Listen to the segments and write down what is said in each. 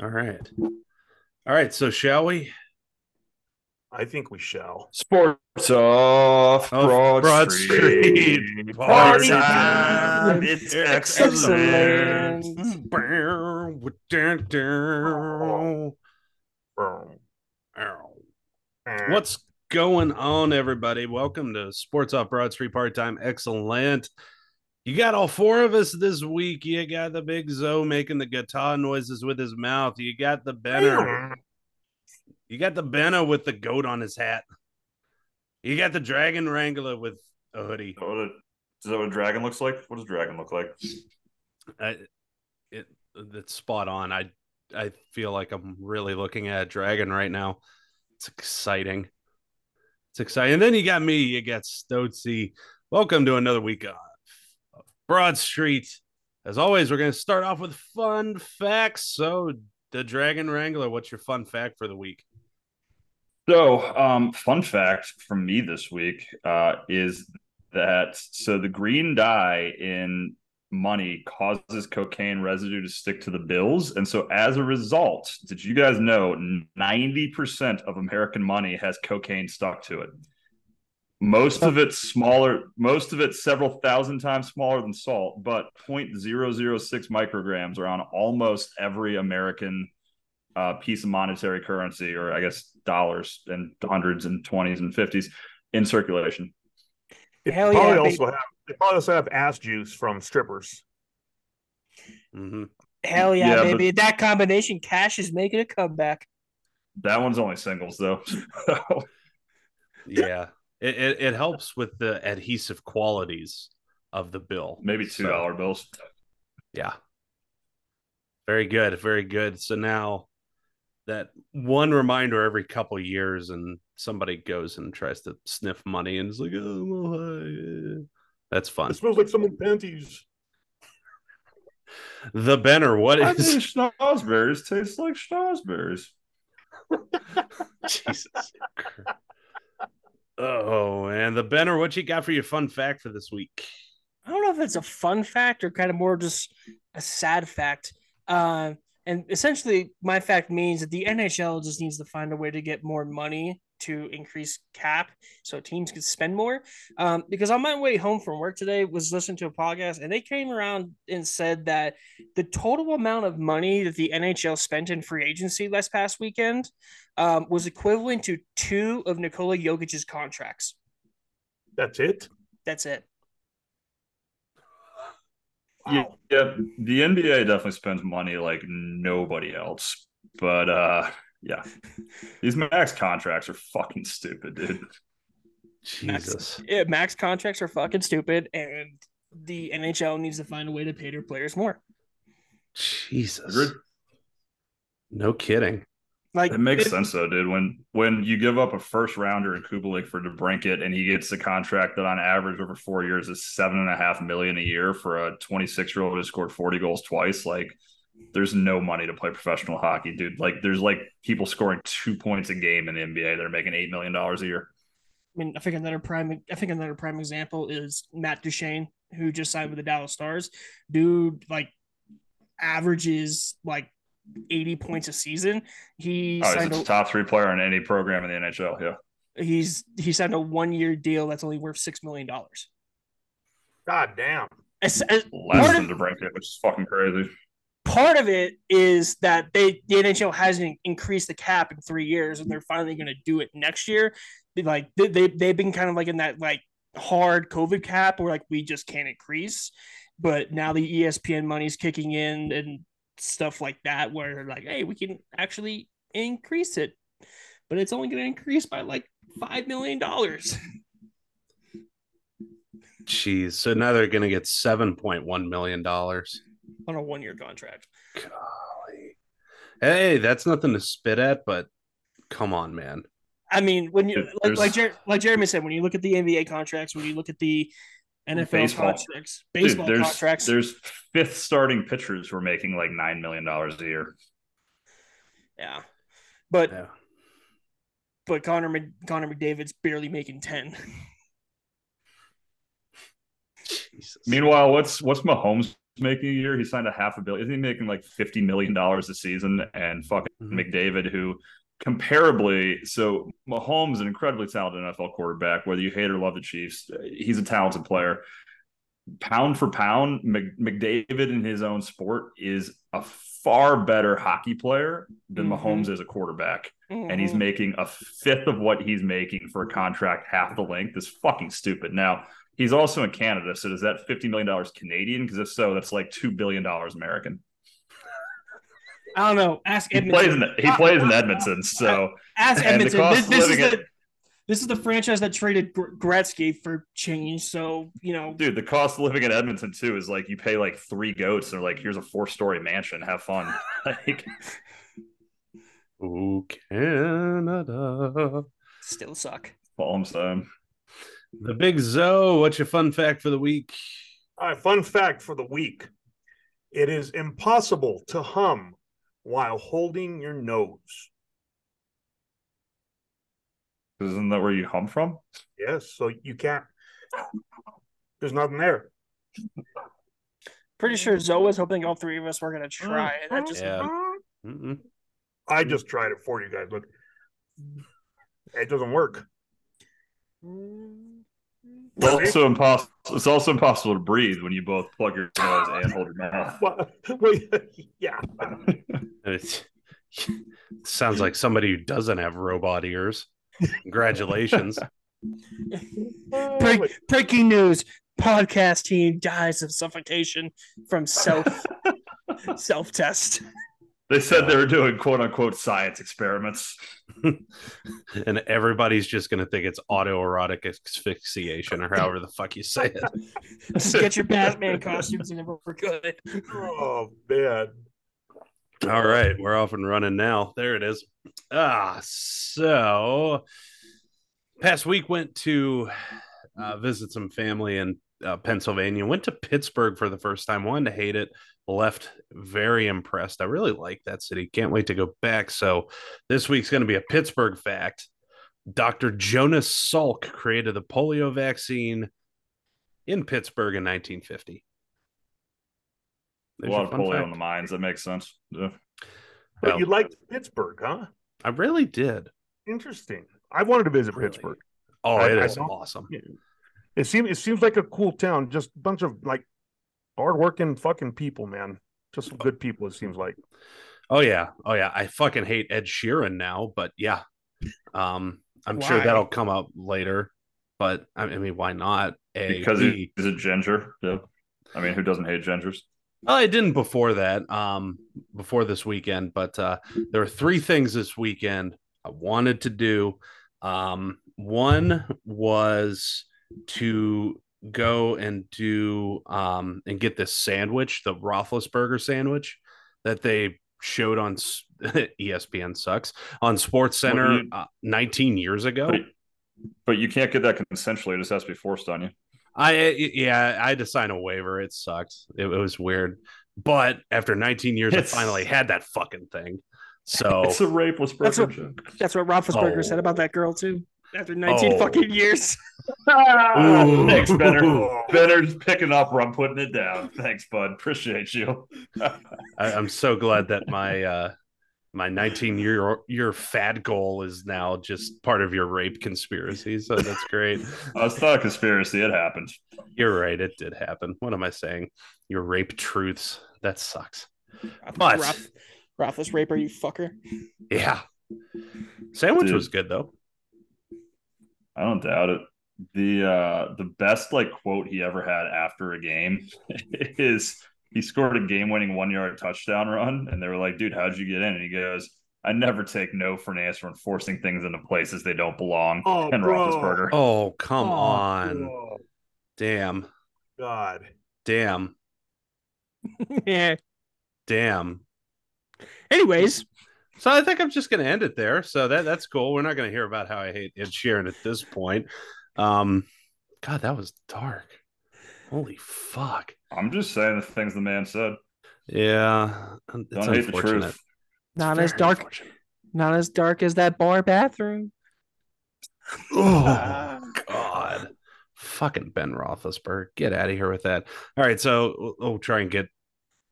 All right. All right. So, shall we? I think we shall. Sports off Off Broad, Broad Street. Street. Party Party time. It's excellent. What's going on, everybody? Welcome to Sports Off Broad Street Part Time. Excellent. You got all four of us this week. You got the big Zoe making the guitar noises with his mouth. You got the Benner. You got the Benner with the goat on his hat. You got the Dragon Wrangler with a hoodie. Is that what a- that what a dragon looks like? What does a dragon look like? I, it it's spot on. I I feel like I'm really looking at a dragon right now. It's exciting. It's exciting. And then you got me. You got Stotsy. Welcome to another week of Broad Street. As always, we're going to start off with fun facts. So, the Dragon Wrangler, what's your fun fact for the week? So, um, fun fact from me this week uh, is that so the green dye in money causes cocaine residue to stick to the bills, and so as a result, did you guys know ninety percent of American money has cocaine stuck to it? Most of it's smaller, most of it's several thousand times smaller than salt, but 0.006 micrograms are on almost every American uh, piece of monetary currency, or I guess dollars and hundreds and twenties and fifties in circulation. They Hell probably yeah, also have they probably also have ass juice from strippers. hmm Hell yeah, Yeah, but- baby. That combination, cash is making a comeback. That one's only singles though. Yeah, it, it it helps with the adhesive qualities of the bill. Maybe two So- bills. Yeah. Very good. Very good. So now that one reminder every couple years and somebody goes and tries to sniff money and is like, oh, well, hi." that's fun. It smells like someone's panties. The Benner, what I is think schnozberries taste like schnozberries. Jesus? Oh, and the Benner, what you got for your fun fact for this week? I don't know if it's a fun fact or kind of more just a sad fact. Uh, and essentially, my fact means that the NHL just needs to find a way to get more money to increase cap so teams could spend more. Um, because on my way home from work today, was listening to a podcast and they came around and said that the total amount of money that the NHL spent in free agency last past weekend um, was equivalent to two of Nikola Jokic's contracts. That's it. That's it. Yeah, yeah, the NBA definitely spends money like nobody else. But uh yeah. These max contracts are fucking stupid, dude. Jesus. yeah, max contracts are fucking stupid, and the NHL needs to find a way to pay their players more. Jesus. Agreed. No kidding. Like It makes it- sense though, dude. When when you give up a first rounder in Kubalik for DeBrincat and he gets a contract that on average over four years is seven and a half million a year for a 26 year old who scored 40 goals twice, like there's no money to play professional hockey, dude. Like there's like people scoring two points a game in the NBA that are making eight million dollars a year. I mean, I think another prime. I think another prime example is Matt Duchene, who just signed with the Dallas Stars. Dude, like averages like eighty points a season. He Oh, signed he's a, a top three player in any program in the NHL. Yeah. he's he signed a one year deal that's only worth six million dollars. God damn. Less Part than of, DeBrincat, which is fucking crazy. Part of it is that they the NHL hasn't increased the cap in three years, and they're finally going to do it next year. Like they, they they've been kind of like in that like hard COVID cap where like we just can't increase, but now the ESPN money's kicking in and stuff like that, where like, hey, we can actually increase it, but it's only going to increase by like five million dollars. Jeez. So now they're going to get $7.1 million. On a one year contract. Golly. Hey, that's nothing to spit at, but come on, man. I mean, when you Dude, like like, Jer- like Jeremy said, when you look at the NBA contracts, when you look at the NFL Baseball. contracts, Dude, baseball there's contracts, there's fifth starting pitchers who are making like nine million dollars a year. yeah. But Yeah. but Connor Connor McDavid's barely making ten. Jesus. Meanwhile, what's what's Mahomes making a year? He signed a half a billion. Isn't he making like fifty million dollars a season? And fucking Mhm. McDavid, who comparably, so Mahomes, is an incredibly talented NFL quarterback. Whether you hate or love the Chiefs, he's a talented player. Pound for pound, McDavid in his own sport is a far better hockey player than Mhm. Mahomes is a quarterback and he's Mhm. making a fifth of what he's making for a contract half the length is fucking stupid. Now he's also in Canada, so does that fifty million dollars Canadian? Because if so, that's like two billion dollars American. I don't know. Ask He Edmonton. plays in he plays in Edmonton, so uh, Ask Edmonton. This, this is living the this is the franchise that traded Gr- Gretzky for change. So you know, dude, the cost of living in Edmonton too is like you pay like three goats, and they're like, here's a four story mansion, have fun. like, Oh, Canada. still suck. all I'm saying. The big Zoe, what's your fun fact for the week? All right, fun fact for the week. It is impossible to hum while holding your nose. Isn't that where you hum from? Yes, so you can't. There's nothing there. Pretty sure Zoe was hoping all three of us were gonna try. it. That just Yeah. Mm-mm. I just tried it for you guys. Look, it doesn't work. Mm. It's also impossible. It's also impossible to breathe when you both plug your nose and hold your mouth. Well, wait, yeah. It sounds like somebody who doesn't have robot ears. Congratulations. Break, breaking news: podcast team dies of suffocation from self self test. They said they were doing quote unquote science experiments. and everybody's just going to think it's autoerotic asphyxiation or however the fuck you say it. Get your Batman costumes and we're good. Oh man. All right, we're off and running now. There it is. Ah, so past week went to uh, visit some family in uh, Pennsylvania. Went to Pittsburgh for the first time. Wanted to hate it. Left very impressed. I really like that city. Can't wait to go back. So this week's going to be a Pittsburgh fact. Dr. Jonas Salk created the polio vaccine in Pittsburgh in 1950. A lot of polio fact. in the mines. That makes sense. Yeah. But Well- you liked Pittsburgh, huh? I really did. Interesting. I wanted to visit Really? Pittsburgh. Oh, I- it I is don't- awesome. It seems it seems like a cool town. Just a bunch of like hardworking fucking people, man. Just some good people. It seems like. Oh yeah, oh yeah. I fucking hate Ed Sheeran now, but yeah, um, I'm sure that'll come up later. But I I mean, why not? A Because B. he's a ginger. Yep. I mean, who doesn't hate gingers? Well, I didn't before that, um, before this weekend, but uh, there were three things this weekend I wanted to do. Um, one was to go and do um, and get this sandwich, the Roethlisberger sandwich that they showed on ESPN sucks on Sports Center Well, you- uh, 19 years ago. But, but you can't get that consensually. It just has to be forced on you. I yeah, I had to sign a waiver. It sucked. It, it was weird. But after 19 years, It's- I finally had that fucking thing. So It's a rapeless That's what- joke. That's what Roethlisberger Oh. said about that girl too. After 19 Oh. fucking years. Ooh. Thanks, Benner. Benner's picking up where I'm putting it down. Thanks, bud. Appreciate you. I, I'm so glad that my uh my 19 year year fad goal is now just part of your rape conspiracy. So that's great. Oh, it's not a conspiracy. It happened. You're right. It did happen. What am I saying? Your rape truths. That sucks. But- Roth, Roethlis raper, you fucker. Yeah. Sandwich Dude. was good though. I don't doubt it. The uh the best like quote he ever had after a game is he scored a game winning one yard touchdown run and they were like, dude, how'd you get in? And he goes, I never take no for an answer when forcing things into places they don't belong. Oh, and. Roethlisberger. Oh, come Oh, on. oh, Damn. God. Damn. yeah. Damn. Anyways, So I think I'm just going to end it there. So that that's cool. We're not going to hear about how I hate Ed Sheeran at this point. Um, God, that was dark. Holy fuck. I'm just saying the things the man said. Yeah, it's Don't hate the unfortunate. truth. not as dark, not as dark as that bar bathroom. Oh God, Fucking Ben Roethlisberger, get out of here with that. All right, so we'll, we'll try and get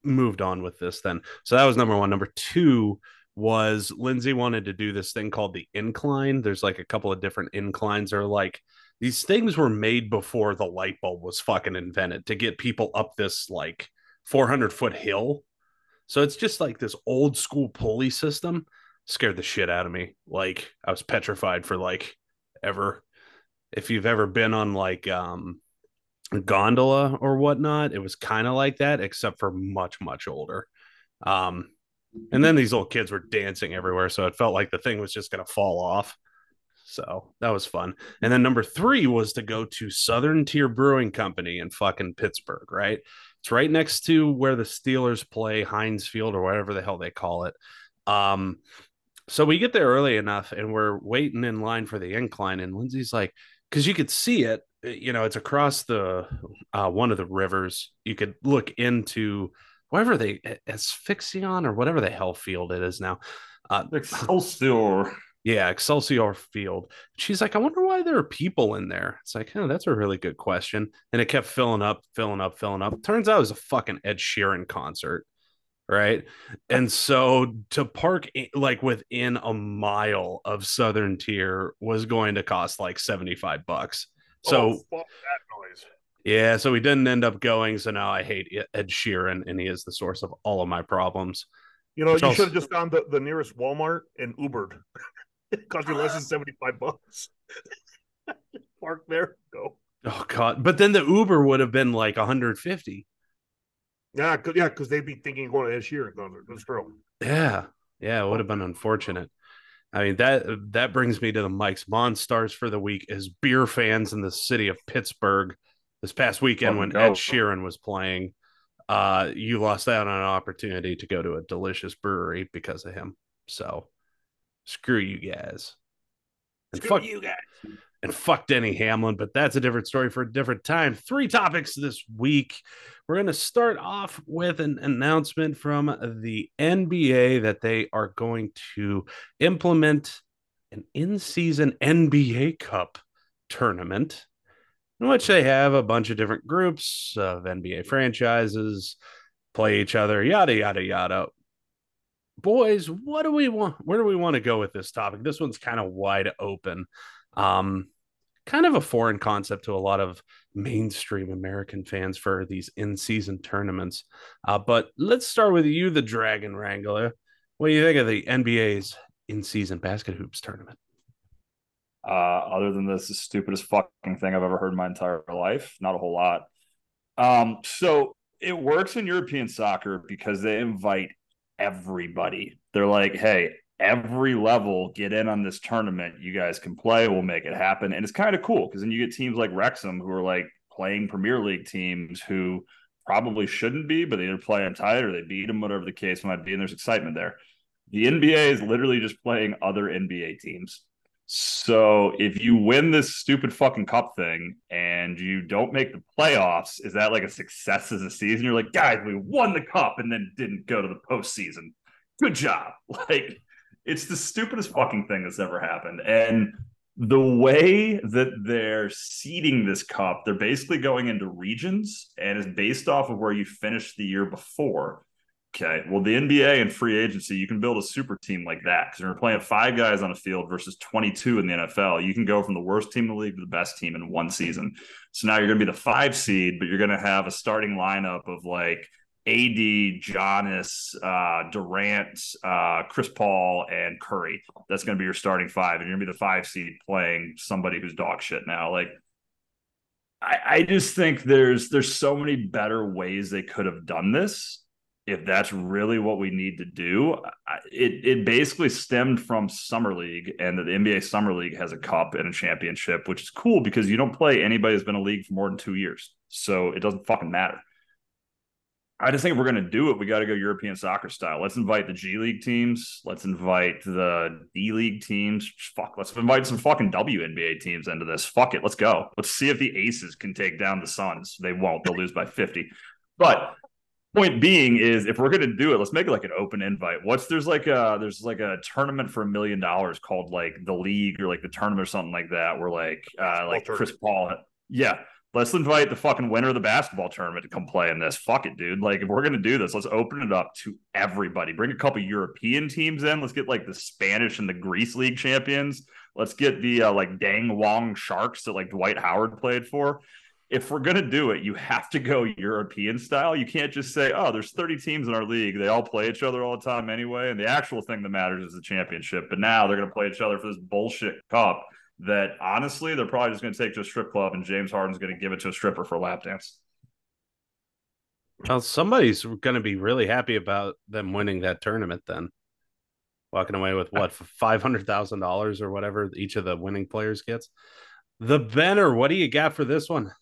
moved on with this then. So that was number one. Number two was Lindsay wanted to do this thing called the incline. There's like a couple of different inclines or like these things were made before the light bulb was fucking invented to get people up this like 400 foot hill. So it's just like this old school pulley system. Scared the shit out of me. Like I was petrified for like ever. If you've ever been on like um gondola or whatnot, it was kind of like that, except for much, much older. Um, and then these little kids were dancing everywhere, so it felt like the thing was just gonna fall off. So that was fun. And then number three was to go to Southern Tier Brewing Company in fucking Pittsburgh, right? It's right next to where the Steelers play Heinz Field or whatever the hell they call it. Um, so we get there early enough and we're waiting in line for the incline. And Lindsay's like, because you could see it, you know, it's across the uh, one of the rivers. You could look into wherever they Asphyxion or whatever the hell field it is now. Uh, Excelsior. Yeah, Excelsior Field. She's like, I wonder why there are people in there. It's like, oh, that's a really good question. And it kept filling up, filling up, filling up. Turns out it was a fucking Ed Sheeran concert. Right. And so to park like within a mile of Southern Tier was going to cost like 75 bucks. So oh, fuck that noise. Yeah, so we didn't end up going. So now I hate Ed Sheeran, and he is the source of all of my problems. You know, Which you also... should have just gone the, the nearest Walmart and Ubered. it cost you less than 75 bucks. Park there, go. Oh god. But then the Uber would have been like 150. Yeah, cause, yeah, because they'd be thinking going to Ed Sheeran concert. That's true. Yeah. Yeah, it would have been unfortunate. I mean that that brings me to the Mike's Monstars for the week as beer fans in the city of Pittsburgh this past weekend oh, when. Ed Sheeran was playing. Uh, you lost out on an opportunity to go to a delicious brewery because of him. So screw you guys. And screw fuck you guys. And fuck Denny Hamlin, but that's a different story for a different time. Three topics this week. We're going to start off with an announcement from the NBA that they are going to implement an in season NBA Cup tournament in which they have a bunch of different groups of NBA franchises play each other, yada, yada, yada boys, what do we want? Where do we want to go with this topic? This one's kind of wide open. Um, kind of a foreign concept to a lot of mainstream American fans for these in-season tournaments. Uh, but let's start with you, the Dragon Wrangler. What do you think of the NBA's in-season basket hoops tournament? Uh, other than this, the stupidest fucking thing I've ever heard in my entire life. Not a whole lot. Um, so it works in European soccer because they invite everybody. They're like, hey, every level get in on this tournament. You guys can play. We'll make it happen. And it's kind of cool because then you get teams like Wrexham who are like playing Premier League teams who probably shouldn't be, but they either play them tight or they beat them, whatever the case might be. And there's excitement there. The NBA is literally just playing other NBA teams. So if you win this stupid fucking cup thing and you don't make the playoffs, is that like a success as a season? You're like, guys, we won the cup and then didn't go to the postseason. Good job. Like it's the stupidest fucking thing that's ever happened. And the way that they're seeding this cup, they're basically going into regions and is based off of where you finished the year before. Okay. Well, the NBA and free agency, you can build a super team like that because you're playing five guys on a field versus 22 in the NFL. You can go from the worst team in the league to the best team in one season. So now you're going to be the five seed, but you're going to have a starting lineup of like AD, Giannis, uh, Durant, uh, Chris Paul, and Curry. That's going to be your starting five. And you're going to be the five seed playing somebody who's dog shit now. Like, I, I just think there's there's so many better ways they could have done this if that's really what we need to do. It it basically stemmed from summer league, and the NBA summer league has a cup and a championship, which is cool because you don't play anybody who's been in a league for more than two years, so it doesn't fucking matter. I just think if we're going to do it, we got to go European soccer style. Let's invite the G League teams. Let's invite the D League teams. Fuck, let's invite some fucking WNBA teams into this. Fuck it, let's go. Let's see if the Aces can take down the Suns. They won't. They'll lose by fifty. But point being is if we're gonna do it, let's make it like an open invite. What's there's like a there's like a tournament for a million dollars called like the league or like the tournament or something like that, where like uh like Chris Paul Yeah. Let's invite the fucking winner of the basketball tournament to come play in this. Fuck it, dude. Like, if we're gonna do this, let's open it up to everybody. Bring a couple European teams in. Let's get like the Spanish and the Greece League champions. Let's get the uh, like Dang Wong Sharks that like Dwight Howard played for. If we're gonna do it, you have to go European style. You can't just say, "Oh, there's 30 teams in our league. They all play each other all the time anyway." And the actual thing that matters is the championship. But now they're gonna play each other for this bullshit cup that honestly they're probably just going to take to a strip club and James Harden's going to give it to a stripper for a lap dance. Well, somebody's going to be really happy about them winning that tournament then. Walking away with what, $500,000 or whatever each of the winning players gets. The Benner, what do you got for this one?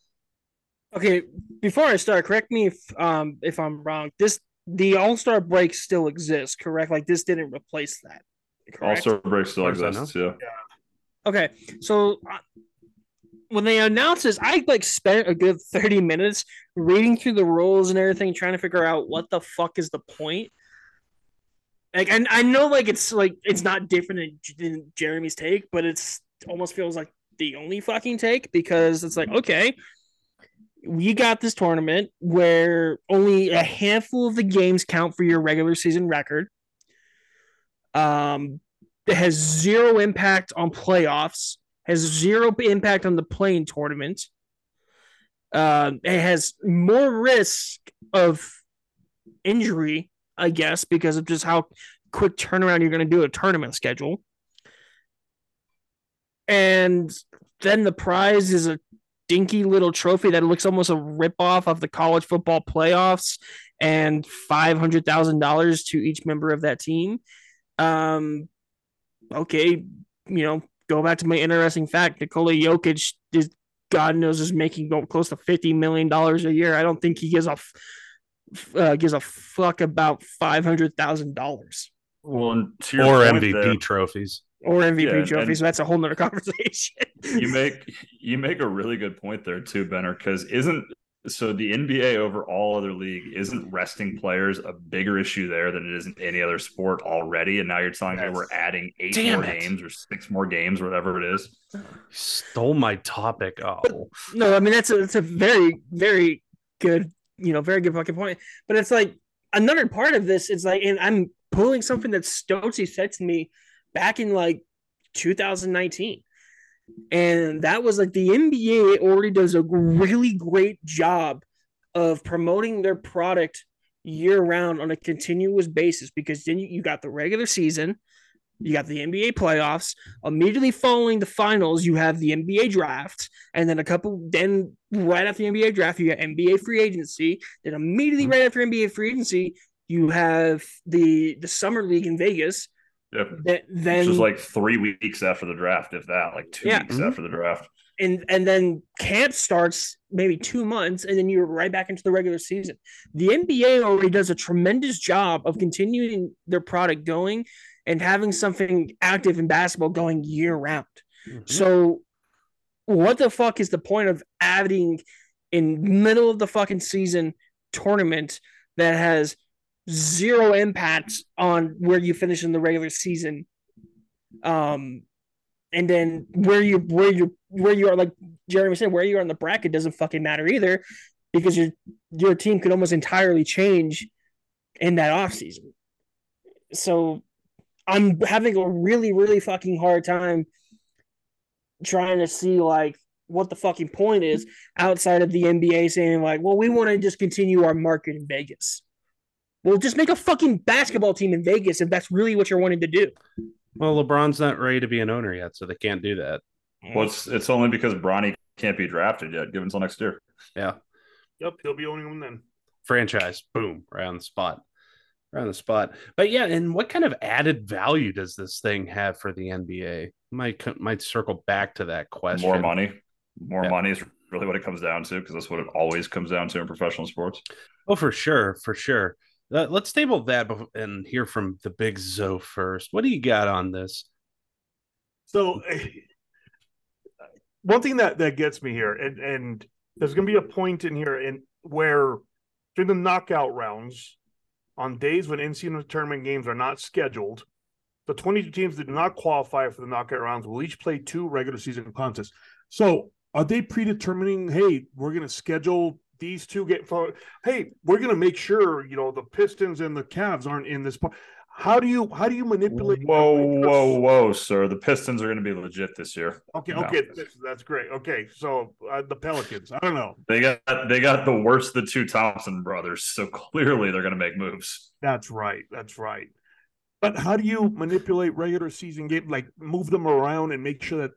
Okay, before I start, correct me if um if I'm wrong. This the All Star break still exists, correct? Like this didn't replace that. All Star break still As far as I exists. Yeah. Okay, so uh, when they announced this, I like spent a good thirty minutes reading through the rules and everything, trying to figure out what the fuck is the point. Like, and I know like it's like it's not different than, than Jeremy's take, but it's almost feels like the only fucking take because it's like okay, we got this tournament where only a handful of the games count for your regular season record. Um, it has zero impact on playoffs, has zero impact on the play-in tournament. Uh, it has more risk of injury, I guess, because of just how quick turnaround you're going to do a tournament schedule. And then the prize is a dinky little trophy that looks almost a ripoff of the college football playoffs and $500,000 to each member of that team. Um, okay, you know, go back to my interesting fact. Nikola Jokic is God knows is making close to fifty million dollars a year. I don't think he gives a uh, gives a fuck about five hundred thousand dollars Well, and to your Or MVP there, trophies. Or MVP Yeah, trophies. and- So that's a whole nother conversation. you make you make a really good point there too, Benner. Because isn't so the NBA over all other league isn't resting players a bigger issue there than it is in any other sport already? And now you're telling me we're adding eight Damn more it. games or six more games, whatever it is. You stole my topic. Oh, no, I mean that's a that's a very very good you know very good fucking point. But it's like another part of this. is like, and I'm pulling something that Stotzy said to me back in like 2019. And that was like the NBA already does a really great job of promoting their product year round on a continuous basis because then you, you got the regular season, you got the NBA playoffs. Immediately following the finals, you have the NBA draft, and then a couple. Then right after the NBA draft, you got NBA free agency. Then immediately mm-hmm. right after NBA free agency, you have the the summer league in Vegas. Yep. Then, then Which was like three weeks after the draft, if that, like two Yeah. weeks after the draft. and and then camp starts maybe two months, and then you're right back into the regular season. The NBA already does a tremendous job of continuing their product going and having something active in basketball going year round. Mhm. So, what the fuck is the point of adding in middle of the fucking season tournament that has zero impact on where you finish in the regular season? Um, and then where you where you where you are like Jeremy said, where you are in the bracket doesn't fucking matter either, because your your team could almost entirely change in that off season. So I'm having a really, really fucking hard time trying to see like what the fucking point is outside of the NBA saying like, well, we want to just continue our market in Vegas. Well, just make a fucking basketball team in Vegas if that's really what you're wanting to do. well, LeBron's not ready to be an owner yet, so they can't do that. Well, it's, it's only because Bronny can't be drafted yet. Give him until next year. Yeah, Yep, he'll be owning them then. franchise, boom, right on the spot, right on the spot. But yeah, and what kind of added value does this thing have for the NBA? Might might circle back to that question. More money. More Yeah. money is really what it comes down to because that's what it always comes down to in professional sports. Oh, for sure, for sure. Uh, let's table that and hear from the big Zoe first. What do you got on this? So one thing that that gets me here, and and there's going to be a point in here in where during the knockout rounds, on days when NCAA tournament games are not scheduled, the 22 teams that do not qualify for the knockout rounds will each play two regular season contests. So are they predetermining? Hey, we're going to schedule these two get for. Hey, we're going to make sure you know the Pistons and the Cavs aren't in this part. How do you how do you manipulate? Whoa, whoa, whoa, sir! The Pistons are going to be legit this year. Okay, No. okay, that's, that's great. Okay, so uh, the Pelicans. I don't know. They got they got the worst of the two Thompson brothers, so clearly they're going to make moves. That's right. That's right. But how do you manipulate regular season game? Like move them around and make sure that.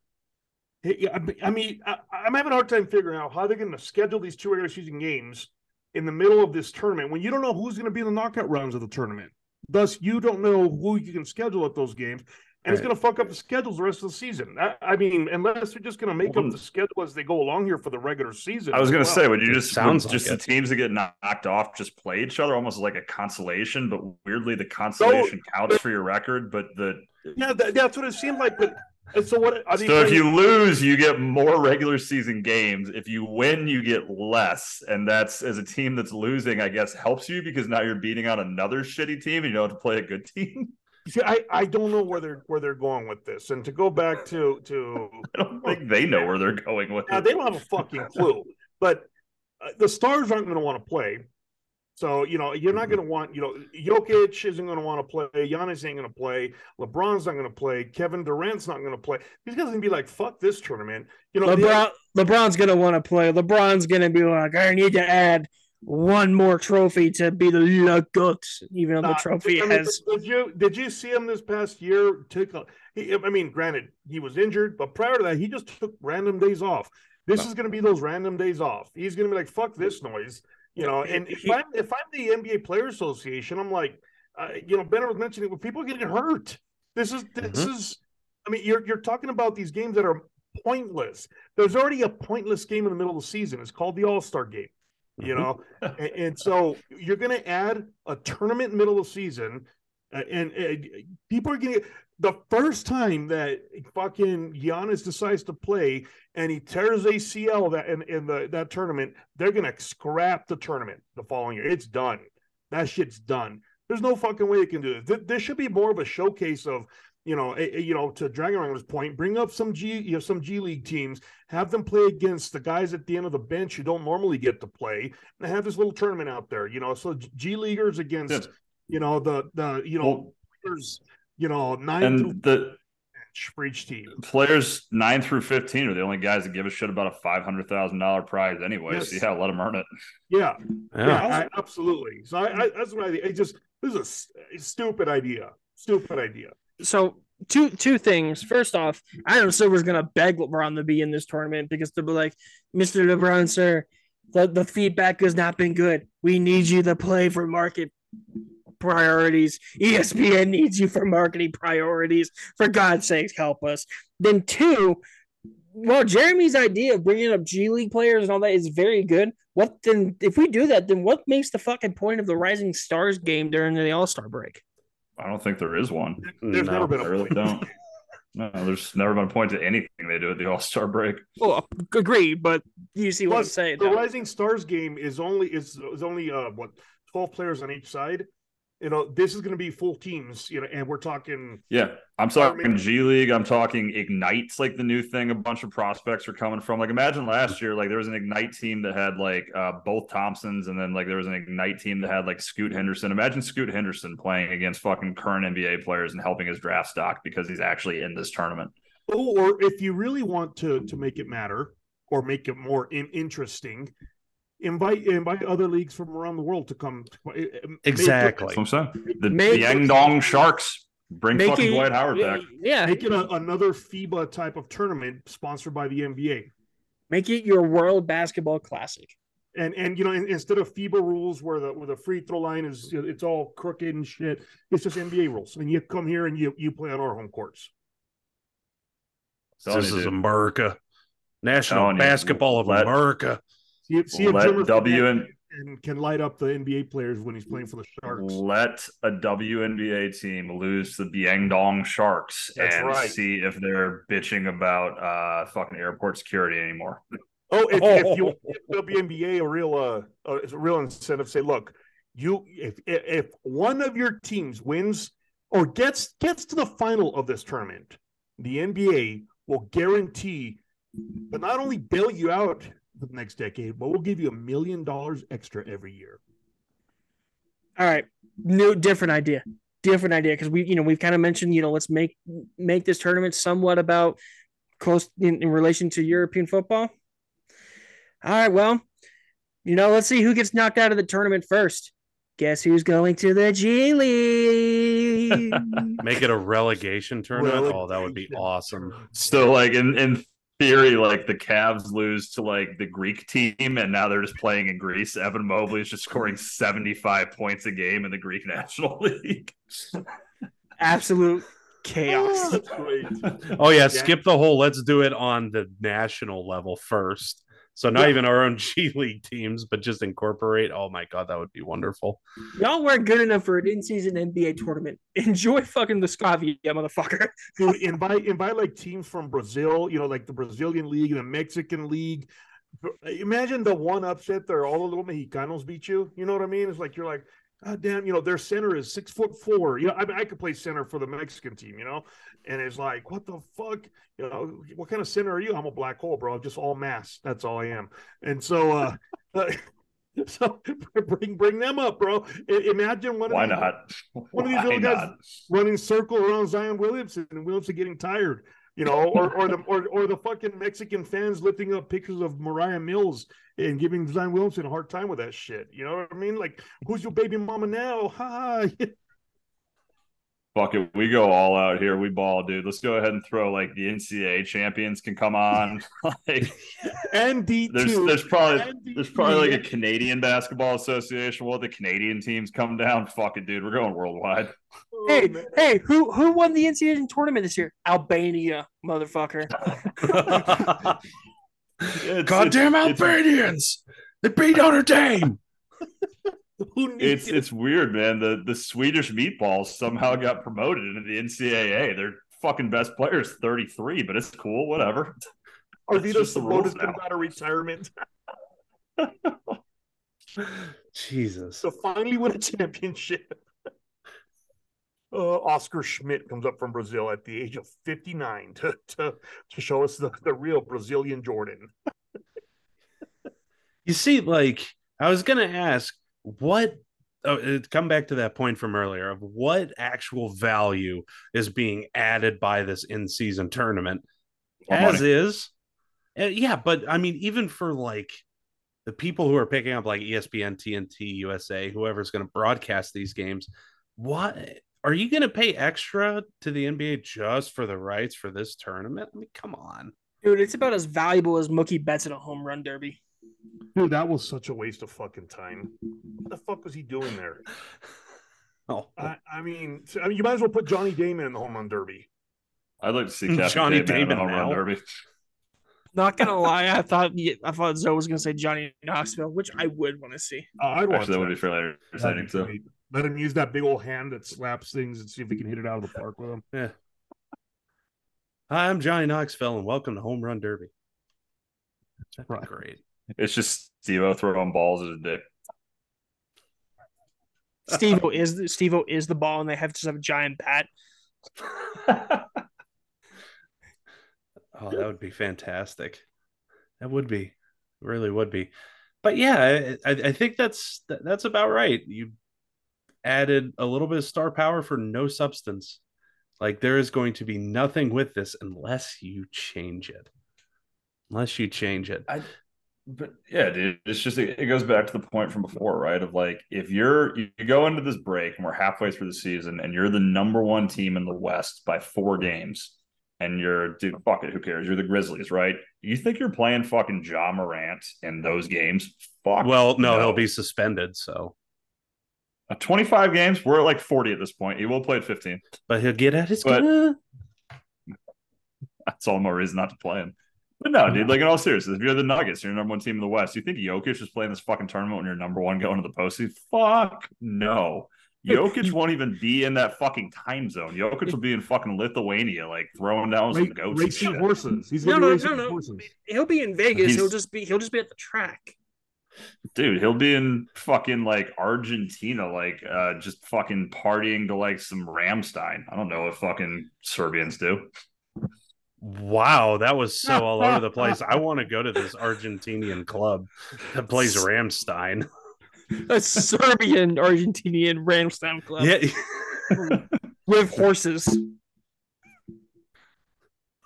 Hey, yeah, I mean- I mean, I, I'm having a hard time figuring out how they're going to schedule these two regular season games in the middle of this tournament when you don't know who's going to be in the knockout rounds of the tournament. Thus, you don't know who you can schedule at those games, and it's going to fuck up the schedules the rest of the season. I, I mean, unless they're just going to make Well, up the schedule as they go along here for the regular season. I was going to well. say, would you It just sounds would just like the it. teams that get knocked off just play each other almost like a consolation, but weirdly the consolation counts for your record, but the yeah, that, that's what it seemed like. But and so what? So if you lose, you get more regular season games. If you win, you get less. And that's as a team that's losing, I guess, helps you because now you're beating on another shitty team and you don't have to play a good team. See, I, I don't know where they're where they're going with this. And to go back to to I don't think they know where they're going with now, it. they don't have a fucking clue. But uh, the stars aren't going to want to play. So you know you're not mm-hmm. going to want you know Jokic isn't going to want to play. Giannis ain't going to play. LeBron's not going to play. Kevin Durant's not going to play. These guys are going to be like, "Fuck this tournament." You know, LeBron LeBron's gonna want to play. LeBron's gonna be like, I need to add one more trophy to be the Le GOAT, even though the trophy I mean, has. Did you did you see him this past year? Take a, he, I mean, granted, he was injured, but prior to that, he just took random days off. This is going to be those random days off. He's going to be like, "Fuck this noise," you know. And if I'm if I'm the NBA Players Association, I'm like, uh, you know, Ben was mentioning when people are getting hurt. This is this Mhm. is. I mean, you're you're talking about these games that are pointless. There's already a pointless game in the middle of the season. It's called the All Star Game. You Mhm. know, and, and so you're going to add a tournament middle of the season, uh, and, and people are getting the first time that fucking Giannis decides to play and he tears ACL that in, in the that tournament, they're going to scrap the tournament the following year. It's done. That shit's done. There's no fucking way they can do it. Th- There should be more of a showcase of you know, a, you know, to Dragon Wrangler's point, bring up some G, you know, some G League teams, have them play against the guys at the end of the bench who don't normally get to play, and have this little tournament out there, you know, so G Leaguers against, Yeah. you know, the the you know, Well, players, you know, nine through and the bench for each team. players nine through fifteen are the only guys that give a shit about a five hundred thousand dollar prize anyway. Yes. So yeah, let them earn it. Yeah, Yeah. yeah, I, absolutely. So I, I that's what I think. It just this is a s- a stupid idea. Stupid idea. So two two things. First off, Adam Silver's gonna beg LeBron to be in this tournament because they'll be like, Mr. LeBron, sir, the, the feedback has not been good. We need you to play for market priorities. ESPN needs you for marketing priorities. For God's sakes, help us. Then two, well, Jeremy's idea of bringing up G League players and all that is very good. What then? If we do that, then what makes the fucking point of the Rising Stars game during the All Star break? I don't think there is one. There's No, never been I a really point. don't. No, there's never been a point to anything they do at the All Star break. Oh, agree, but you see what I'm saying. the though. Rising Stars game is only is is only uh what twelve players on each side. You know, this is going to be full teams. You know, and we're talking. Yeah, I'm talking G League. I'm talking Ignite's like the new thing. A bunch of prospects are coming from. Like imagine last year, like there was an Ignite team that had like uh, both Thompsons, and then like there was an Ignite team that had like Scoot Henderson. Imagine Scoot Henderson playing against fucking current NBA players and helping his draft stock because he's actually in this tournament. Oh, or if you really want to to make it matter or make it more in, interesting, invite invite other leagues from around the world to come. To, uh, make it- Exactly. That's what I'm saying. The Make- Yangdong Sharks bring Make fucking it- Dwight Howard back. Yeah, Make it a, another FIBA type of tournament sponsored by the NBA. make it your World Basketball Classic. and and you know in, instead of FIBA rules where the where the free throw line is it's all crooked and shit, it's just NBA rules, and you come here and you you play on our home courts. Telling this is. America. National Telling you, basketball of let- America. See, see if Let W and and can light up the NBA players when he's playing for the Sharks. let a WNBA team lose to the Byangdong Sharks That's and right. see if they're bitching about uh fucking airport security anymore. Oh, if, if you give WNBA a real uh a, real incentive, say, look, you if if if one of your teams wins or gets gets to the final of this tournament, the NBA will guarantee but not only bail you out for the next decade, but we'll give you a million dollars extra every year. All right, new different idea, different idea because we you know we've kind of mentioned you know let's make make this tournament somewhat about close in, in relation to European football. All right, well, you know let's see who gets knocked out of the tournament first. Guess who's going to the G League? Make it a relegation tournament. Oh, that would be awesome. So like in in theory, like the Cavs lose to like the Greek team, and now they're just playing in Greece. Evan Mobley is just scoring seventy five points a game in the Greek National League. Absolute chaos. Oh yeah, Yeah. skip the whole. Let's do it on the national level first. So not Yeah. even our own G League teams, but just incorporate. Oh my god, that would be wonderful. Y'all weren't good enough for an in-season NBA tournament. Enjoy fucking the Scavia, motherfucker. Dude, invite invite like teams from Brazil, you know, like the Brazilian league and the Mexican league. Imagine the one upset there, all the little Mexicanos beat you. You know what I mean? It's like you're like, God damn, you know, their center is six foot four. You know, I mean, I could play center for the Mexican team, you know, and it's like, what the fuck? You know, what kind of center are you? I'm a black hole, bro. Just all mass. That's all I am. And so, uh, so bring bring them up, bro. Imagine one of Why these- not? one of these Why little guys not? running circle around Zion Williamson and Williamson getting tired, you know, or or the or, or the fucking Mexican fans lifting up pictures of Moriah Mills and giving Zion Williamson a hard time with that shit. You know what I mean? Like, who's your baby mama now? Ha! Fuck it, we go all out here. We ball, dude. Let's go ahead and throw like the NCAA champions can come on. like, and D there's two. there's probably and D2. there's probably like a Canadian basketball association. Well, the Canadian teams come down? Fuck it, dude. We're going worldwide. Hey, hey, who who won the NCAA tournament this year? Albania, motherfucker. It's- Goddamn it's- it's- Albanians! They beat Notre Dame. Who needs It's it? it's weird, man. The the Swedish meatballs somehow got promoted into the NCAA. Their fucking best player is 33, but it's cool, whatever. that's Arvydas just the rules Sabonis comes now. out of retirement Jesus. So finally win a championship. Uh, Oscar Schmidt comes up from Brazil at the age of 59 to, to, to show us the, the real Brazilian Jordan. You see, like I was gonna ask, what? Oh, come back to that point from earlier of what actual value is being added by this in-season tournament, More as money. is. Uh, yeah, but I mean, even for like the people who are picking up like ESPN, TNT, USA, whoever's going to broadcast these games, what are you going to pay extra to the NBA just for the rights for this tournament? I mean, come on. Dude, it's about as valuable as Mookie Betts at a home run derby. Dude, that was such a waste of fucking time. What the fuck was he doing there? Oh, I, I mean, I mean, you might as well put Johnny Damon in the home run derby. I'd like to see Captain Johnny Damon in the Damon home run derby. Not gonna lie, I thought I thought Zoe was gonna say Johnny Knoxville, which I would want to see. Uh, I'd watch Actually, that would be that. fairly That'd exciting be too. Let him use that big old hand that slaps things and see if he can hit it out of the park with him. yeah. Hi, I'm Johnny Knoxville, and welcome to Home Run Derby. That'd Right. great. It's just Steve-O throwing balls at a dick. Steve is Steve is the ball, and they have just have a giant bat. Oh, that would be fantastic. That would be, really would be. But yeah, I, I I think that's that's about right. You added a little bit of star power for no substance. Like there is going to be nothing with this unless you change it. Unless you change it. But yeah, dude, it's just it, goes back to the point from before, right? Of like if you're you go into this break and we're halfway through the season and you're the number one team in the West by four games, and you're dude, fuck it, who cares? You're the Grizzlies, right? You think you're playing fucking Ja Morant in those games? Fuck. Well, no, he'll be suspended. So, Uh, 25 games. We're at like 40 at this point. He will play at 15. but he'll get at his. But-. That's all more reason not to play him. But no, dude, like in all seriousness, if you're the Nuggets, you're the number one team in the West. You think Jokic is playing this fucking tournament when you're number one going to the postseason? Fuck no. Jokic won't even be in that fucking time zone. Jokic will be in fucking Lithuania, like throwing down some goats. and racing shit. horses. He's No, gonna be no, racing no, no. horses. He'll be in Vegas. He's- He'll just be he'll just be at the track. Dude, he'll be in fucking like Argentina, like uh just fucking partying to like some Rammstein. I don't know what fucking Serbians do. Wow, that was so all over the place. I want to go to this Argentinian club that plays Rammstein. A Serbian Argentinian Rammstein club Yeah, with horses.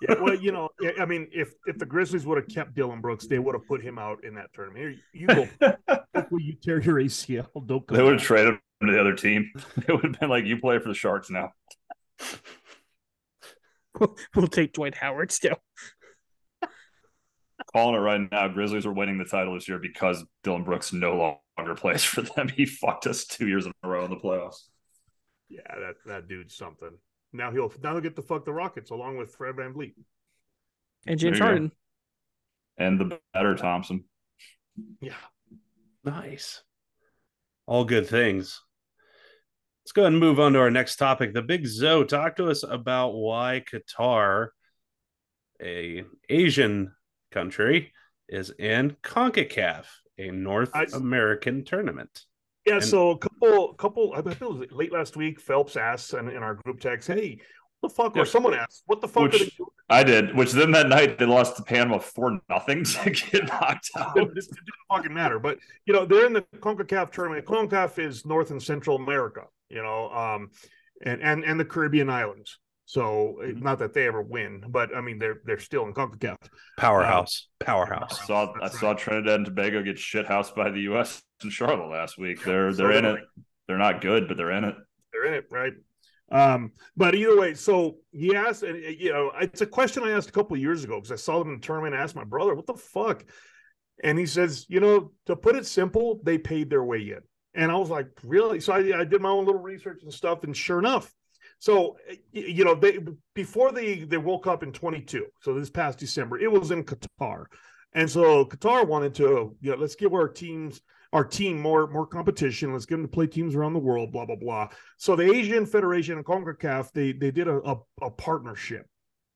Yeah, well, you know, I- I mean, if if the Grizzlies would have kept Dillon Brooks, they would have put him out in that tournament. Here, you go, will you tear your ACL? Don't come They would have traded him to the other team. It would have been like you play for the Sharks now. We'll take Dwight Howard still. Calling it right now, Grizzlies are winning the title this year because Dillon Brooks no longer plays for them. He fucked us two years in a row in the playoffs. Yeah, that that dude's something. Now he'll now he'll get to fuck the Rockets along with Fred VanVleet. And James There go. Harden. And the better Thompson. Yeah, nice. All good things. Let's go ahead and move on to our next topic. The Big Zo, talk to us about why Qatar, a Asian country, is in CONCACAF, a North I- American tournament. yeah. And- so a couple couple I think it was late last week. Phelps asked in, in our group text, "Hey, what the fuck?" Yeah. Or someone asked, "What the fuck Which- are they doing?" I did, which then that night they lost to Panama for nothing to get knocked out. it, it didn't fucking matter. But you know, they're in the CONCACAF tournament. CONCACAF is North and Central America, you know, um, and and and the Caribbean islands. So eh, not that they ever win, but I mean they're they're still in CONCACAF. Powerhouse. I Powerhouse. saw I That's saw right. Trinidad and Tobago get shithoused by the U.S. in Charlotte last week. They're they're in it. They're not good, but they're in it. They're in it, right? Um, but either way, so yes, and uh, you know, it's a question I asked a couple of years ago because I saw them in the tournament. I asked my brother, "What the fuck?" And he says, "You know, to put it simple, they paid their way in." And I was like, "Really?" So I, I did my own little research and stuff, and sure enough, so you know, they before the the World Cup in 22, so this past December, it was in Qatar, and so Qatar wanted to, you know, let's give our teams our team more more competition. Let's get them to play teams around the world. Blah blah blah. So the Asian Federation and CONCACAF they they did a, a, a partnership,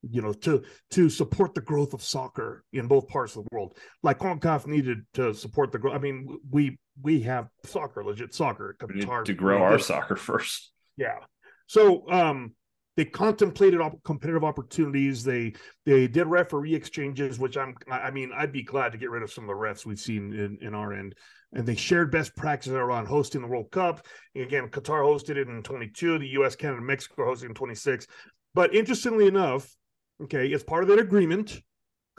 you know, to to support the growth of soccer in both parts of the world. Like CONCACAF needed to support the growth. I mean, we we have soccer, legit soccer. We need Qatar- to grow our soccer first. yeah. So um they contemplated op- competitive opportunities. They they did referee exchanges, which I'm I I mean I'd be glad to get rid of some of the refs we've seen in, in our end. And they shared best practices around hosting the World Cup. Again, Qatar hosted it in 22. The U.S., Canada, Mexico hosted in 26. But interestingly enough, okay, as part of that agreement,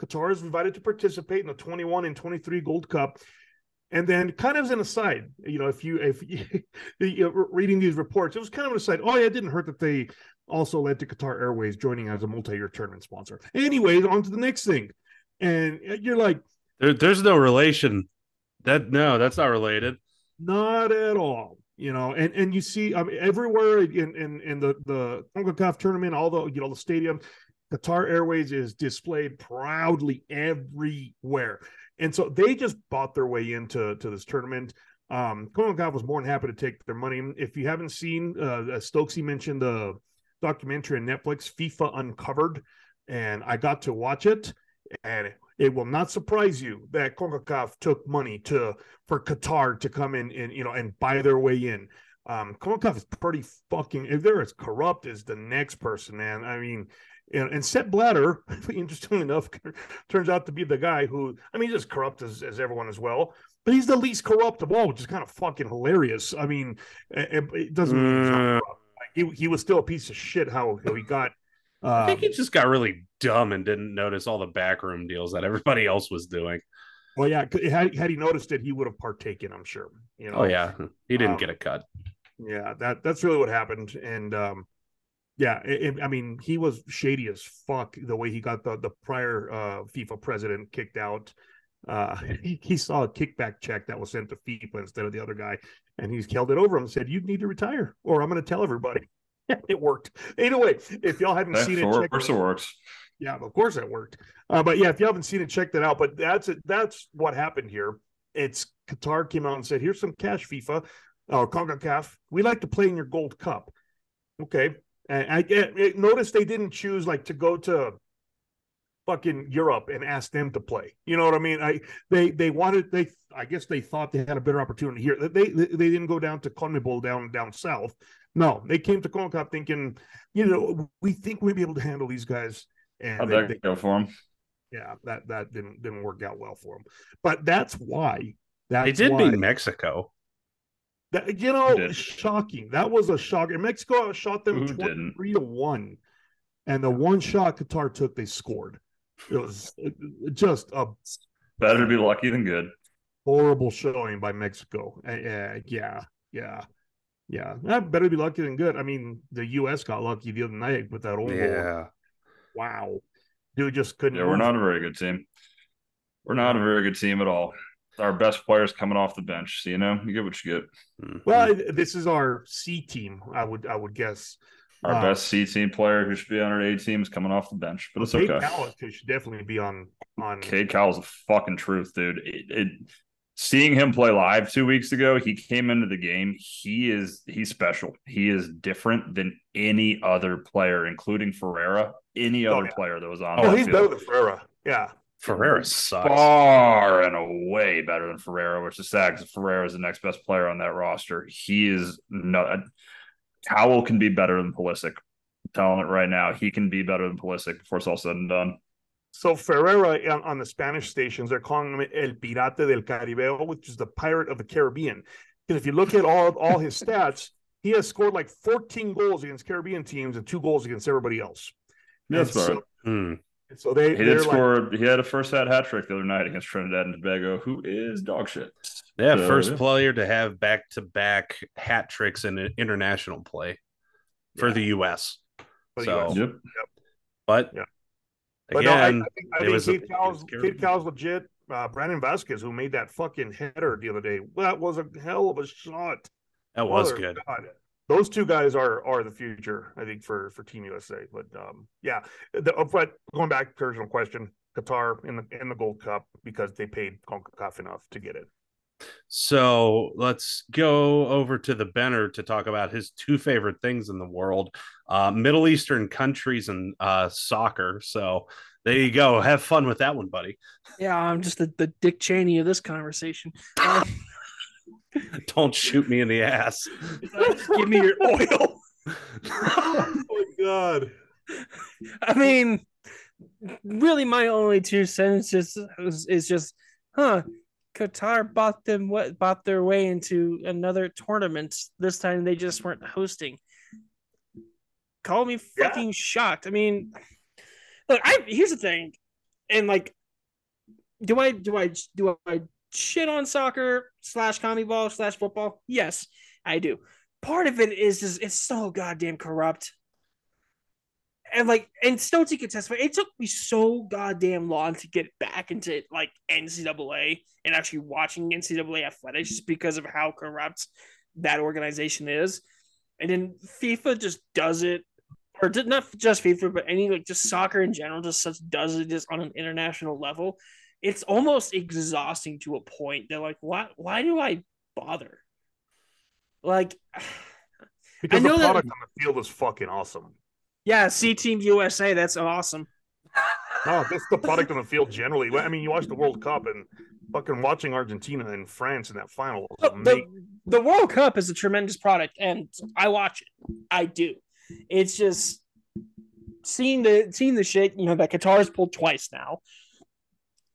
Qatar is invited to participate in the 21 and 23 Gold Cup. And then, kind of as an aside, you know, if you if you, you know, reading these reports, it was kind of an aside. Oh, yeah, it didn't hurt that they also led to Qatar Airways joining as a multi-year tournament sponsor. Anyways, on to the next thing, and uh, you're like, There, there's no relation. That no, that's not related. not at all. You know, and and you see, I mean, everywhere in in in the the Concacaf tournament, all the you know the stadium, Qatar Airways is displayed proudly everywhere, and so they just bought their way into to this tournament. Um, Concacaf was more than happy to take their money. If you haven't seen, uh, Stokesy mentioned the documentary on Netflix, FIFA Uncovered, and I got to watch it, and it will not surprise you that CONCACAF took money to for Qatar to come in and you know and buy their way in. Um, CONCACAF is pretty fucking. If they're as corrupt as the next person, man. I mean, and, and Sepp Blatter, interestingly enough, turns out to be the guy who. I mean, he's as corrupt as, as everyone as well, but he's the least corrupt of all, which is kind of fucking hilarious. I mean, it, it doesn't mean he's not Mm. he he was still a piece of shit. How, how he got. I think Um, he just got really dumb and didn't notice all the backroom deals that everybody else was doing. well, yeah. Had, had he noticed it, he would have partaken. I'm sure. You know. Oh yeah, he didn't Um, get a cut. Yeah, that that's really what happened, and um, yeah, it, it- I mean, he was shady as fuck the way he got the the prior uh, FIFA president kicked out. Uh, he, he saw a kickback check that was sent to FIFA instead of the other guy, and he's held it over him and said, "You need to retire, or I'm going to tell everybody." it worked. Anyway, if y'all haven't seen it, check worse, it works. yeah, of course it worked. Uh, but yeah, if you haven't seen it, check that out. But that's it. That's what happened here. It's Qatar came out and said, "Here's some cash, FIFA or Concacaf. We like to play in your Gold Cup." Okay, and I get. Notice they didn't choose like to go to fucking Europe and ask them to play. You know what I mean? I they they wanted they. I guess they thought they had a better opportunity here. They they, they didn't go down to CONMEBOL down down south. No, they came to CONCACAF thinking, you know, we think we'd be able to handle these guys and How'd they- that they- go for him? yeah, that that didn't didn't work out well for them. But that's why. That's They did why. beat Mexico. That, you know, shocking. That was a shocker. Mexico shot them Who didn't? 23 to 1. And the one shot Qatar took, they scored. It was just a Better to be lucky than good. horrible showing by Mexico. Uh, yeah, yeah, yeah. That better be lucky than good. I mean, the U.S. got lucky the other night with that old goal. Yeah. Wow. Dude just couldn't. Yeah, we're move. not a very good team. We're not a very good team at all. Our best players coming off the bench. So you know, you get what you get. Mhm. Well, this is our C team, I would I would guess. Our Uh, best C team player who should be on our A team is coming off the bench, but it's Cade okay. Cowles should definitely be on on Cade Cowell's a fucking truth, dude. It, it seeing him play live two weeks ago, he came into the game. He is he's special. He is different than any other player, including Ferreira, any Oh, other yeah. player that was on. Oh, he's field. better than Ferreira. Yeah. Ferreira sucks. far and away better than Ferreira, which is sad because Ferreira is the next best player on that roster. He is not. Cowell can be better than Pulisic. I'm telling it right now, he can be better than Pulisic before it's all said and done. So Ferreira on, on the Spanish stations, they're calling him El Pirate del Caribe, which is the pirate of the Caribbean. Because if you look at all all his stats, he has scored like 14 goals against Caribbean teams and two goals against everybody else. That's And about so, Hmm. And so they He they're did like, score. he had a first hat hat trick the other night against Trinidad and Tobago, who is dog shit. Yeah, So, first yeah. player to have back to back hat tricks in international play for Yeah. the U.S. for the so- US. Yep. But Yeah. But no, I, I again, think, I it think was a- Cowell's, it was Caribbean. Cade Cowell's legit. Uh, Brandon Vazquez, who made that fucking header the other day, that was a hell of a shot. that was Mother good. God. Those two guys are are the future, I think, for for Team USA. But um, yeah, the, uh, but going back to the original question, Qatar in the in the Gold Cup because they paid Concacaf enough to get it. So let's go over to the Benner to talk about his two favorite things in the world uh, Middle Eastern countries and uh, soccer. So there you go. Have fun with that one, buddy. Yeah, I'm just the, the Dick Cheney of this conversation. Don't shoot me in the ass. give me your oil. oh my god! I mean, really, my only two sentences is, is just, huh? Qatar bought them what bought their way into another tournament. This time they just weren't hosting. Call me Yeah. fucking shocked. I mean, look, I here's the thing, and like, do I do I do I shit on soccer slash commie ball slash football? Yes, I do. Part of it is just it's so goddamn corrupt and like and Stokesy can testify, it took me so goddamn long to get back into like NCAA and actually watching NCAA athletics just because of how corrupt that organization is. And then FIFA just does it, or not just FIFA, but any like just soccer in general, just such does it just on an international level. It's almost exhausting to a point. They're like, why? Why do I bother? Like, Because know the that- on the field is fucking awesome. yeah, C Team USA, that's awesome. No, that's the product on the field generally. I mean, you watch the World Cup and fucking watching Argentina and France in that final. The, the World Cup is a tremendous product, and I watch it. I do. It's just seeing the seeing the shit. You know that Qatar has pulled twice now.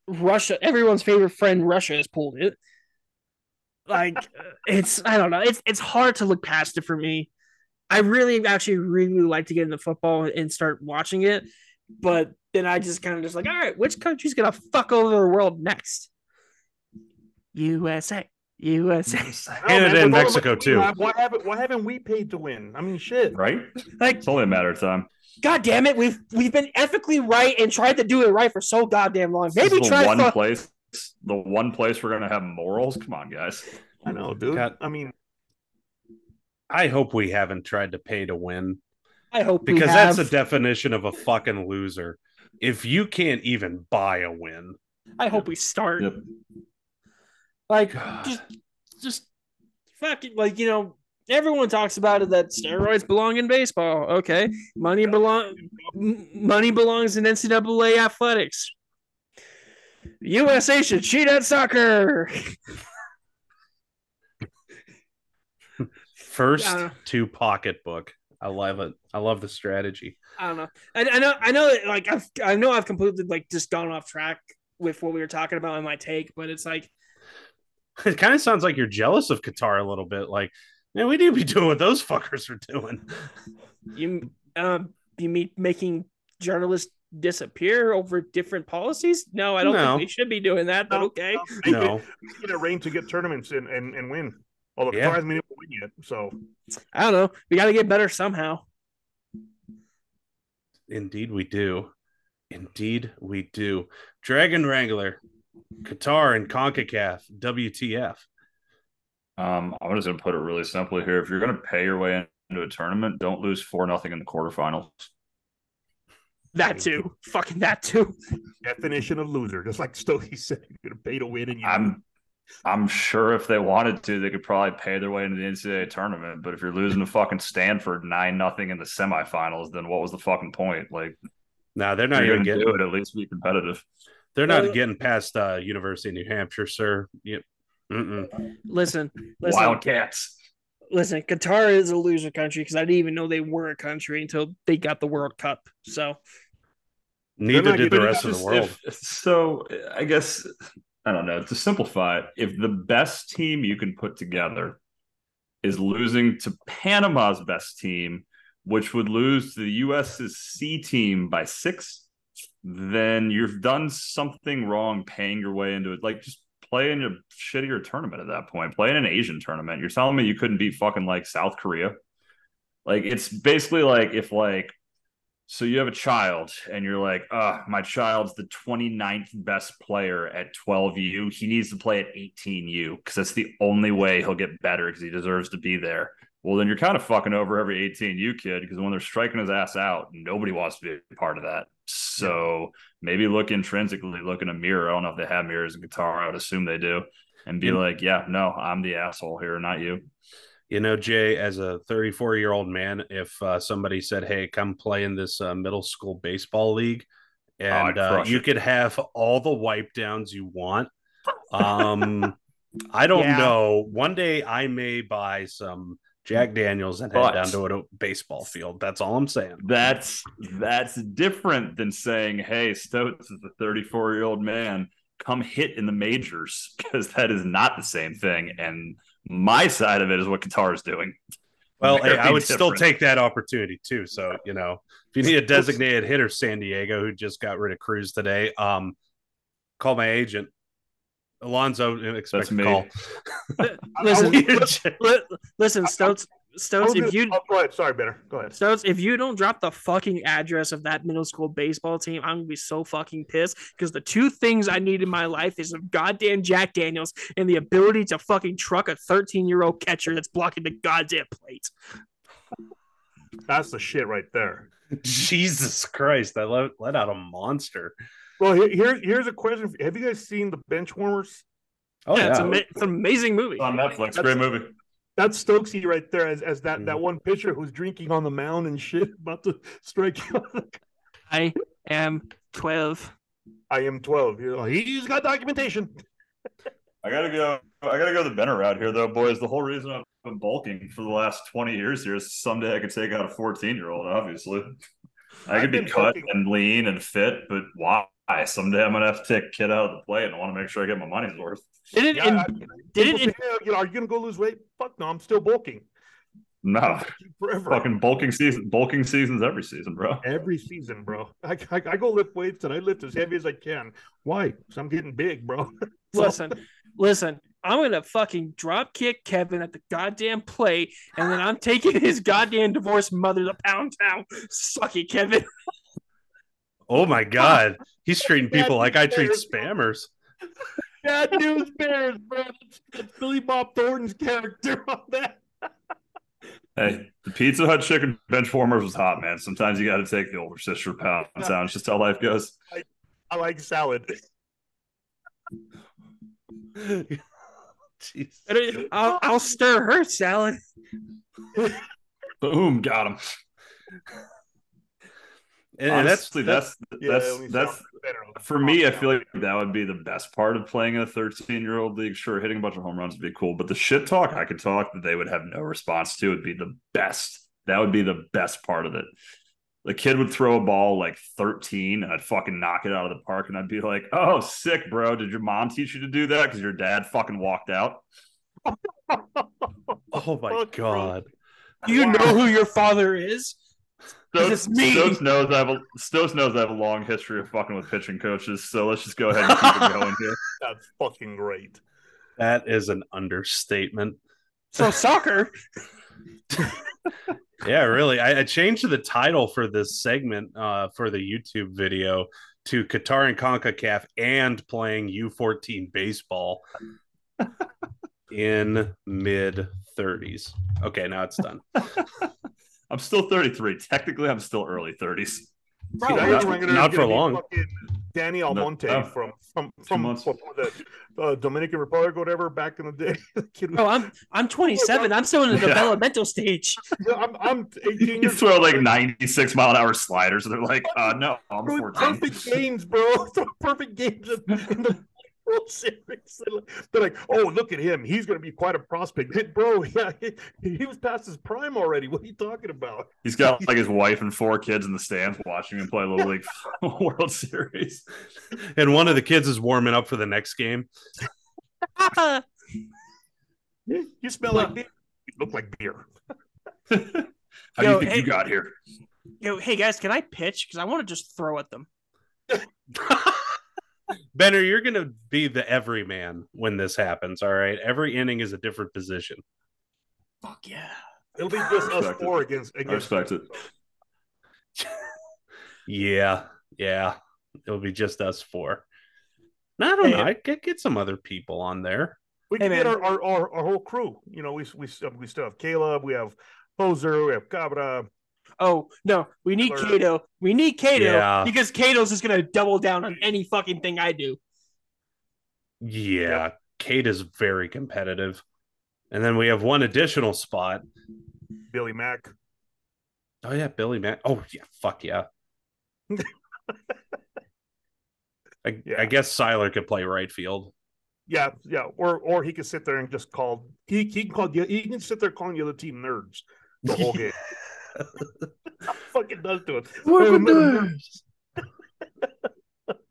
Russia, everyone's favorite friend, Russia has pulled it. Like it's, I don't know. It's it's hard to look past it for me. I really, actually, really like to get into football and start watching it, but then I just kind of just like, all right, which country's gonna fuck over the world next? USA, USA. Canada man, and with all the Mexico, too. Why haven't Why haven't we paid to win? I mean, shit. Right? Like It's only a matter of time. God damn it, we've we've been ethically right and tried to do it right for so goddamn long. Maybe is the try one to place, the one place we're gonna have morals. Come on, guys. I know, dude. Got- I mean, I hope we haven't tried to pay to win I hope we because that's the definition of a fucking loser. If you can't even buy a win, I hope we start. Yep. Like God. just just fucking like you know everyone talks about it that steroids belong in baseball. Okay, money belong m- money belongs in NCAA athletics. USA should cheat at soccer. first Yeah. to pocketbook. I love it. I love the strategy. I don't know. I, I know. I know. That, like I've, I know I've completely like just gone off track with what we were talking about in my take, but it's like It kind of sounds like you're jealous of Qatar a little bit. Like, man, we need to be doing what those fuckers are doing. you, um, you mean making journalists disappear over different policies? No, I don't No. think we should be doing that. But No, okay, Make No. it, make it a rain to get tournaments and, and, and win. Although Yeah. Qatar hasn't been able to win yet, so I don't know. We got to get better somehow. Indeed, we do. Indeed, we do. Dragon Wrangler, Qatar and CONCACAF, WTF. Um, I'm just gonna put it really simply here. If you're gonna pay your way into a tournament, don't lose four nothing in the quarterfinals. That too. Fucking that too. definition of loser, just like Stokey said, you're gonna pay to win and you I'm I'm sure if they wanted to, they could probably pay their way into the NCAA tournament. But if you're losing to fucking Stanford nine nothing in the semifinals, then what was the fucking point? Like, No, they're not even gonna getting. do it. At least be competitive. They're not Uh, getting past uh, University of New Hampshire, sir. Yep. Mm-mm. Listen, listen, Wildcats. listen. Qatar is a loser country because I didn't even know they were a country until they got the World Cup. So Neither not did the rest of the world. if- so I guess I don't know. To simplify it, if the best team you can put together is losing to Panama's best team, which would lose to the US's C team by six, then you've done something wrong paying your way into it. Like just play in a shittier tournament at that point. Play in an Asian tournament. You're telling me you couldn't beat fucking like South Korea? Like it's basically like if like so you have a child and you're like, uh, my child's the 29th best player at 12U. He needs to play at 18U because that's the only way he'll get better because he deserves to be there. Well, then you're kind of fucking over every 18U kid because when they're striking his ass out, nobody wants to be a part of that. So maybe look intrinsically, look in a mirror. I don't know if they have mirrors in Qatar. I would assume they do. And be Yeah. like, yeah, no, I'm the asshole here, not you. You know, Jay, as a 34 year old man, if uh, somebody said, "Hey, come play in this uh, middle school baseball league," and I'd uh, you could have all the wipe downs you want, um, I don't Yeah. know. One day I may buy some Jack Daniels and head down to a baseball field. That's all I'm saying. That's that's different than saying, "Hey, Stokes is a 34 year old man. Come hit in the majors," because that is not the same thing. And my side of it is what Qatar is doing. Well, hey, I would still take that opportunity too. So, you know, if you need a designated hitter, San Diego, who just got rid of Cruz today, um, call my agent. Alonzo, expect That's a me. call. listen, Jay. li- listen, Stoats, Stoats. If you oh, go ahead, sorry, Benner, go ahead. Stoats, if you don't drop the fucking address of that middle school baseball team, I'm gonna be so fucking pissed. Because the two things I need in my life is a goddamn Jack Daniels and the ability to fucking truck a 13 year old catcher that's blocking the goddamn plate. That's the shit right there. Jesus Christ, I let, let out a monster. Well, here, here here's a question: Have you guys seen the Benchwarmers? Oh, yeah, yeah. It's, ama- it's an amazing movie. on Netflix. That's- Great movie. That's Stokesy right there, as, as that, Mhm. that one pitcher who's drinking on the mound and shit, about to strike you. I am 12. I am twelve. You know, he's got documentation. I gotta go. I gotta go the Benner route here, though, boys. The whole reason I've been bulking for the last 20 years here is someday I could take out a 14 year old. Obviously, I I've could be cut bulking. and lean and fit, but why? Someday I'm gonna have to take a kid out of the play, and I want to make sure I get my money's worth. Did it? Yeah, in- I- did People it? say, "Hey, you know, are you gonna go lose weight? Fuck no, I'm still bulking. No, Forever. fucking bulking season. Bulking seasons every season, bro. Every season, bro. I, I, I go lift weights and I lift as heavy as I can. Why? Because I'm getting big, bro. So- Listen, listen. I'm gonna fucking drop kick Kevin at the goddamn plate, and then I'm taking his goddamn divorced mother to Pound Town. Suck it, Kevin. Oh my God. He's treating people like I treat spammers. Bad news bears, bro. That's, that's Billy Bob Thornton's character on that. Hey, the Pizza Hut chicken bench warmers was hot, man. Sometimes you got to take the older sister to pound town. It's just how life goes. I like salad. Jeez. I'll, I'll stir her salad. Boom, got him. And, and that's Honestly, that's Yeah, that's only that's salad is better. for me. I feel like that would be the best part of playing in a 13 year old league. Sure, hitting a bunch of home runs would be cool, but the shit talk I could talk that they would have no response to would be the best That would be the best part of it. The kid would throw a ball like 13 and I'd fucking knock it out of the park and I'd be like, oh, sick, bro. Did your mom teach you to do that? Because your dad fucking walked out. Oh my Fuck, god. Do you know who your father is? Stokes, It's me. Stokes knows I have a Stokes knows I have a long history of fucking with pitching coaches. So let's just go ahead and keep it going here. That's fucking great. That is an understatement. So soccer. Yeah, really. I, I changed the title for this segment uh, for the YouTube video to Qatar and CONCACAF and playing U14 baseball in mid 30s. Okay, now it's done. I'm still 33. Technically, I'm still early 30s. Now not- you're not for long. Danny Almonte no. from from from months. what was that, uh, Dominican Republic, or whatever, back in the day. The kid was- Oh, I'm I'm 27. I'm still in the Yeah. developmental stage. I'm, I'm 18 You throw like 96 mile an hour sliders, and they're like, uh, no, I'm Bro, 14. perfect games, bro. Perfect games in, in the World Series. They're like, oh, look at him. He's going to be quite a prospect. Hey, bro, yeah, he, he was past his prime already. What are you talking about? He's got like his wife and four kids in the stands watching him play Little League World Series. And one of the kids is warming up for the next game. You smell like beer. You look like beer. How do you think hey- you got here? Yo, hey guys, can I pitch? Because I want to just throw at them. Benner, you're going to be the everyman when this happens. All right. Every inning is a different position. Fuck yeah. It'll be just us Respect it. four against, I against respect it. Yeah. Yeah. It'll be just us four. No, I don't Hey, know. I could get some other people on there. We Hey, can get our, our, our, our whole crew. You know, we we still, we still have Caleb, we have Poser, we have Cabra. Oh no, we need Or- Kato. We need Kato Yeah. because Kato's just gonna double down on any fucking thing I do. Yeah. Kate is very competitive. And then we have one additional spot. Billy Mack. Oh, yeah. Billy Mack. Oh, yeah. Fuck yeah. I, Yeah. I guess Siler could play right field. Yeah, yeah. Or or he could sit there and just call he he can call he can sit there calling the other team nerds the whole game. Fucking does do it. Oh, no-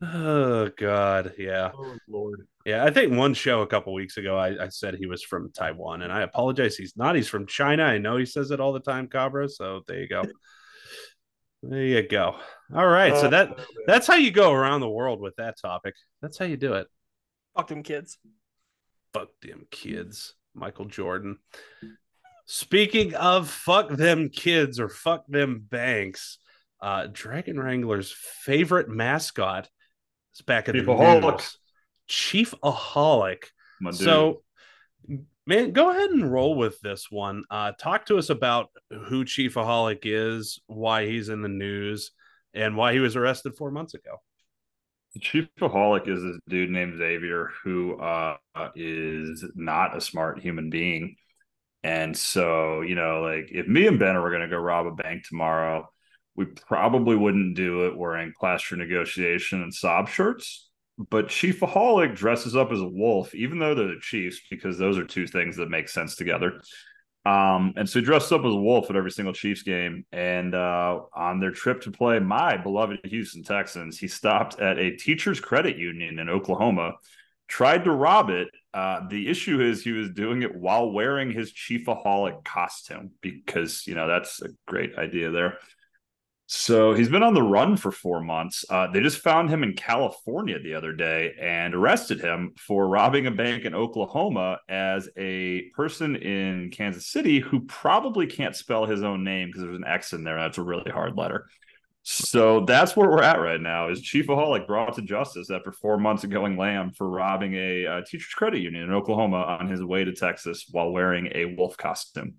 Oh God, yeah, Oh Lord. yeah. I think one show a couple weeks ago, I, I said he was from Taiwan, and I apologize. He's not. He's from China. I know he says it all the time, Cabra. So there you go. There you go. All right. so Uh, that that's how you go around the world with that topic. That's how you do it. Fuck them kids. Fuck them kids, Michael Jordan. Speaking of fuck them kids or fuck them banks, uh, Dragon Wrangler's favorite mascot is back in the news. Chiefaholic. So, man, go ahead and roll with this one. Uh, talk to us about who Chiefaholic is, why he's in the news, and why he was arrested four months ago. Chief Chiefaholic is this dude named Xavier who uh, is not a smart human being. And so, you know, like if me and Ben were going to go rob a bank tomorrow, we probably wouldn't do it wearing plaster negotiation and sob shirts. But Chiefaholic dresses up as a wolf, even though they're the Chiefs, because those are two things that make sense together. Um, and so he dressed up as a wolf at every single Chiefs game. And uh, on their trip to play my beloved Houston Texans, he stopped at a teachers credit union in Oklahoma, tried to rob it. Uh, the issue is he was doing it while wearing his Chiefaholic costume because, you know, that's a great idea there. So he's been on the run for four months. Uh, they just found him in California the other day and arrested him for robbing a bank in Oklahoma as a person in Kansas City who probably can't spell his own name because there's an X in there. That's a really hard letter. So that's where we're at right now. Is Chief Chiefaholic brought to justice after four months of going lam for robbing a uh, teachers credit union in Oklahoma on his way to Texas while wearing a wolf costume.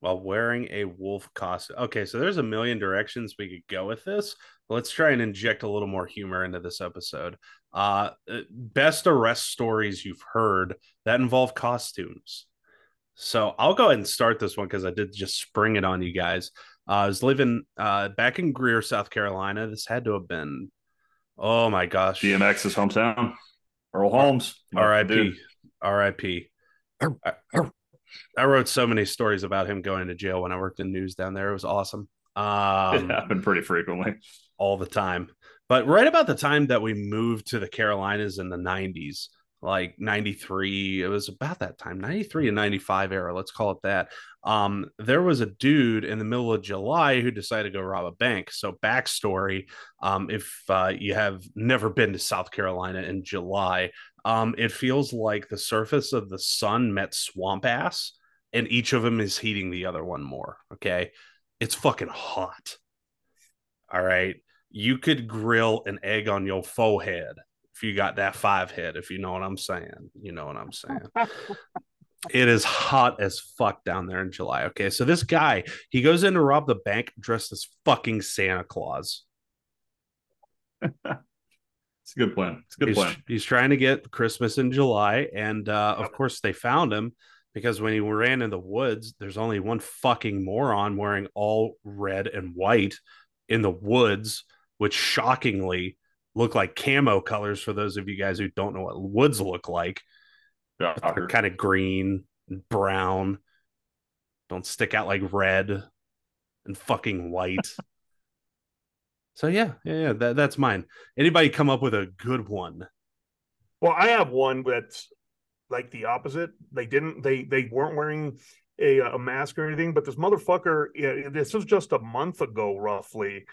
while wearing a wolf costume. Okay, so there's a million directions we could go with this. Let's try and inject a little more humor into this episode. Uh best arrest stories you've heard that involve costumes. So I'll go ahead and start this one because I did just spring it on you guys. Uh, I was living uh, back in Greer, South Carolina. This had to have been, oh my gosh, DMX's hometown, Earl Holmes, my R.I.P. dude. R.I.P. I wrote so many stories about him going to jail when I worked in news down there. It was awesome. Um, it happened pretty frequently. all the time. But right about the time that we moved to the Carolinas in the 90s, like 93, it was about that time, 93 and 95 era, let's call it that. Um, there was a dude in the middle of July who decided to go rob a bank. So, backstory um, if uh, you have never been to South Carolina in July, um, it feels like the surface of the sun met swamp ass, and each of them is heating the other one more. Okay. It's fucking hot. All right you could grill an egg on your forehead if you got that five head, if you know what I'm saying. You know what I'm saying. it is hot as fuck down there in July. Okay. So this guy, he goes in to rob the bank dressed as fucking Santa Claus. it's a good plan. It's a good he's, plan. He's trying to get Christmas in July. And uh, of course, they found him because when he ran in the woods, there's only one fucking moron wearing all red and white in the woods which shockingly look like camo colors for those of you guys who don't know what woods look like. Yeah, They're kind of green, brown, don't stick out like red and fucking white. so yeah, yeah, yeah that, that's mine. Anybody come up with a good one? Well, I have one that's like the opposite. They didn't. They they weren't wearing a, a mask or anything. But this motherfucker. Yeah, this was just a month ago, roughly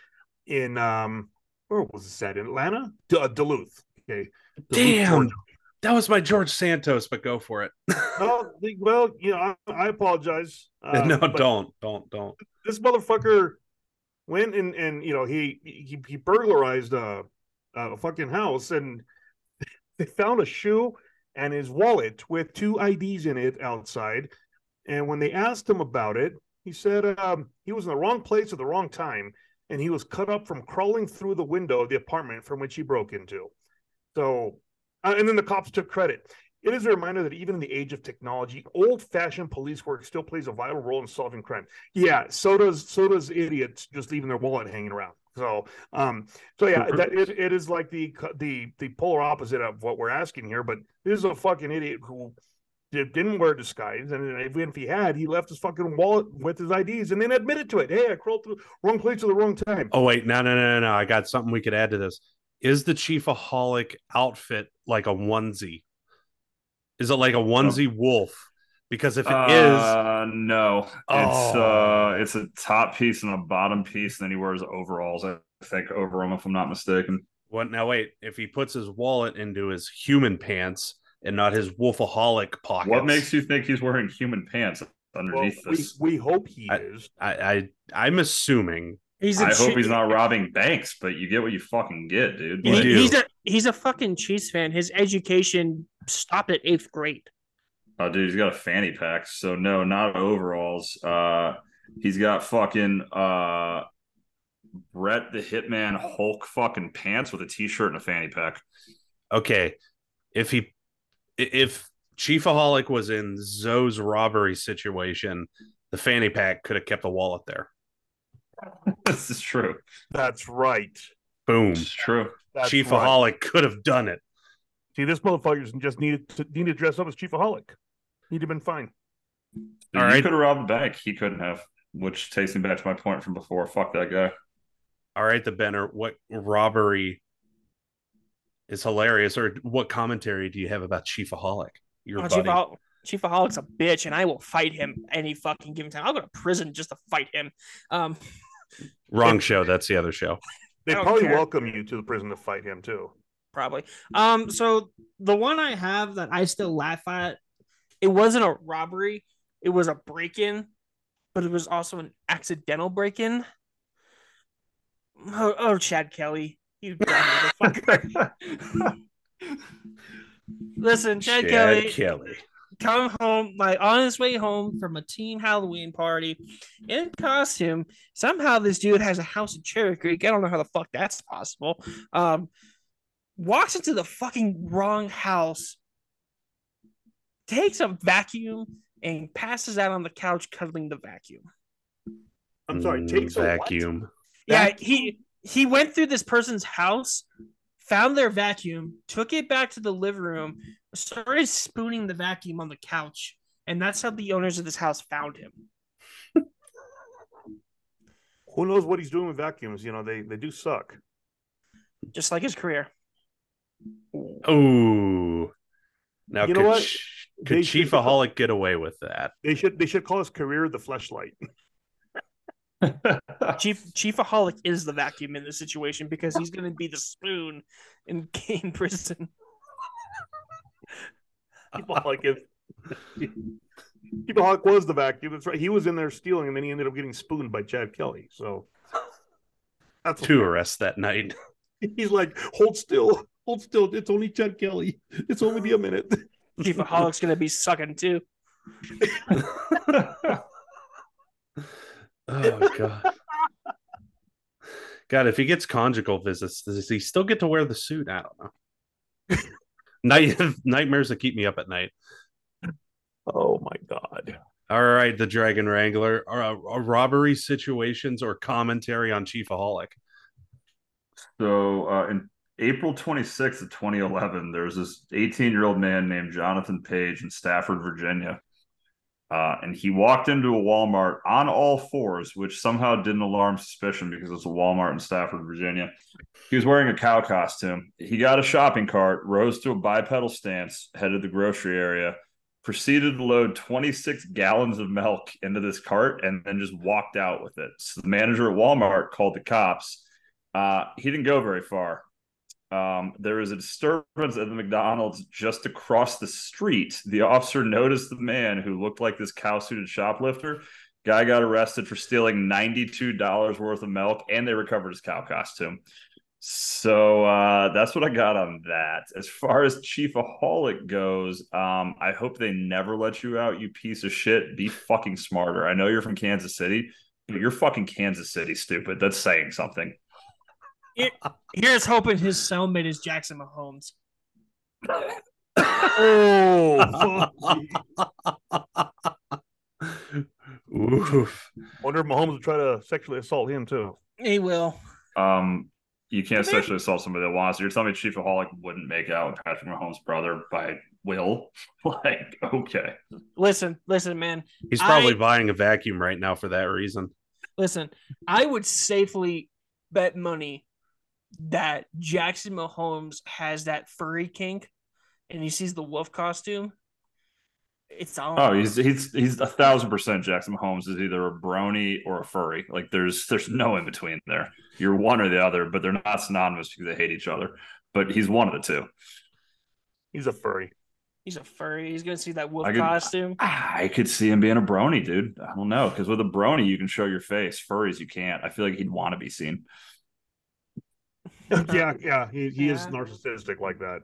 in um where was this at in Atlanta? D- uh, Duluth. Okay. Duluth, Damn. Georgia. That was my George Santos, but go for it. well, well, you know, I, I apologize. Uh, no, don't, don't, don't. This motherfucker went and and you know he he, he burglarized a, a fucking house and they found a shoe and his wallet with two IDs in it outside. And when they asked him about it, he said um, he was in the wrong place at the wrong time and he was cut up from crawling through the window of the apartment from which he broke into. So, uh, and then the cops took credit. It is a reminder that even in the age of technology, old-fashioned police work still plays a vital role in solving crime. Yeah, so does so does idiots just leaving their wallet hanging around. So, um, so yeah, that it, it is like the the the polar opposite of what we're asking here. But this is a fucking idiot who didn't wear a disguise, and even if he had, he left his fucking wallet with his IDs and then admitted to it. Hey, I crawled through wrong place at the wrong time. Oh wait, no, no, no, no, I got something we could add to this. Is the Chiefaholic outfit like a onesie? Is it like a onesie oh. wolf? Because if it uh, is, no, oh. it's uh, it's a top piece and a bottom piece, and then he wears overalls. I think over him, if I'm not mistaken. What now? Wait, if he puts his wallet into his human pants and not his wolfaholic pockets. What makes you think he's wearing human pants underneath well, this? We, we hope he I, is. I, I I'm assuming. He's I hope he's not robbing banks, but you get what you fucking get, dude. He, he's a he's a fucking Chiefs fan. His education stopped at eighth grade. Oh, dude, he's got a fanny pack. So no, not overalls. Uh, he's got fucking uh, Brett the Hitman Hulk fucking pants with a t-shirt and a fanny pack. Okay, if he if Chiefaholic was in Zo's robbery situation, the fanny pack could have kept the wallet there. this is true. That's right. Boom. It's true. That's Chiefaholic right. could have done it. See, this motherfucker just needed to need to dress up as Chiefaholic. He'd have been fine. All right. could have robbed the bank. He couldn't have. Which takes me back to my point from before. Fuck that guy. All right, the Benner. What robbery is hilarious. Or what commentary do you have about Chiefaholic? Your oh, buddy? Chiefah- a bitch, and I will fight him any fucking given time. I'll go to prison just to fight him. Um, Wrong show. That's the other show. They probably care. welcome you to the prison to fight him too. Probably. Um. So the one I have that I still laugh at, it wasn't a robbery. It was a break-in, but it was also an accidental break-in. Oh, oh Chad Kelly. You motherfucker. Listen, Chad, Chad Kelly, Kelly. Come home, like on his way home from a teen Halloween party in costume. Somehow this dude has a house in Cherry Creek. I don't know how the fuck that's possible. Um, walks into the fucking wrong house, takes a vacuum, and passes out on the couch cuddling the vacuum. I'm sorry, mm, takes a vacuum. Yeah, he he went through this person's house, found their vacuum, took it back to the living room, started spooning the vacuum on the couch, and that's how the owners of this house found him. Who knows what he's doing with vacuums? You know, they they do suck. Just like his career. Oh, now You know could, what? Ch- They could should- Chiefaholic get away with that? They should they should call his career the fleshlight. Chief Chiefaholic is the vacuum in this situation because he's going to be the spoon in, in prison. like if People was the vacuum. That's right. He was in there stealing, and then he ended up getting spooned by Chad Kelly. So that's Two arrests that night. He's like, hold still, hold still. It's only Chad Kelly. It's only be a minute. Chiefaholic's going to be sucking too. Oh god. God, if he gets conjugal visits, does he still get to wear the suit? I don't know. Night nightmares that keep me up at night. Oh my god. All right, the Dragon Wrangler. Uh, uh, robbery situations or commentary on Chiefaholic. So uh, in April 26th of 2011, there's this 18 year old man named Jonathan Page in Stafford, Virginia. Uh, and he walked into a Walmart on all fours, which somehow didn't alarm suspicion because it's a Walmart in Stafford, Virginia. He was wearing a cow costume. He got a shopping cart, rose to a bipedal stance, headed the grocery area, proceeded to load 26 gallons of milk into this cart, and then just walked out with it. So the manager at Walmart called the cops. Uh, he didn't go very far. Um, there was a disturbance at the McDonald's just across the street. The officer noticed the man who looked like this cow suited shoplifter. Guy got arrested for stealing $92 worth of milk and they recovered his cow costume. So uh, that's what I got on that. As far as Chief Chiefaholic goes, um, I hope they never let you out, you piece of shit. Be fucking smarter. I know you're from Kansas City, but you're fucking Kansas City, stupid. That's saying something. Here's hoping his cellmate is Jackson Mahomes. Oh, Oof. wonder if Mahomes would try to sexually assault him too. He will. Um, you can't Maybe- sexually assault somebody that wants. to. You're telling me Chiefaholic wouldn't make out with Patrick Mahomes' brother by will? like, okay. Listen, listen, man. He's probably I- buying a vacuum right now for that reason. Listen, I would safely bet money that Jackson Mahomes has that furry kink and he sees the wolf costume. It's on. Oh, he's he's he's a thousand percent Jackson Mahomes is either a brony or a furry. Like there's there's no in between there. You're one or the other, but they're not synonymous because they hate each other. But he's one of the two. He's a furry. He's a furry. He's gonna see that wolf I could- costume. Ah, I could see him being a brony, dude. I don't know because with a brony you can show your face. Furries you can't. I feel like he'd want to be seen. yeah, yeah. He, he is narcissistic like that.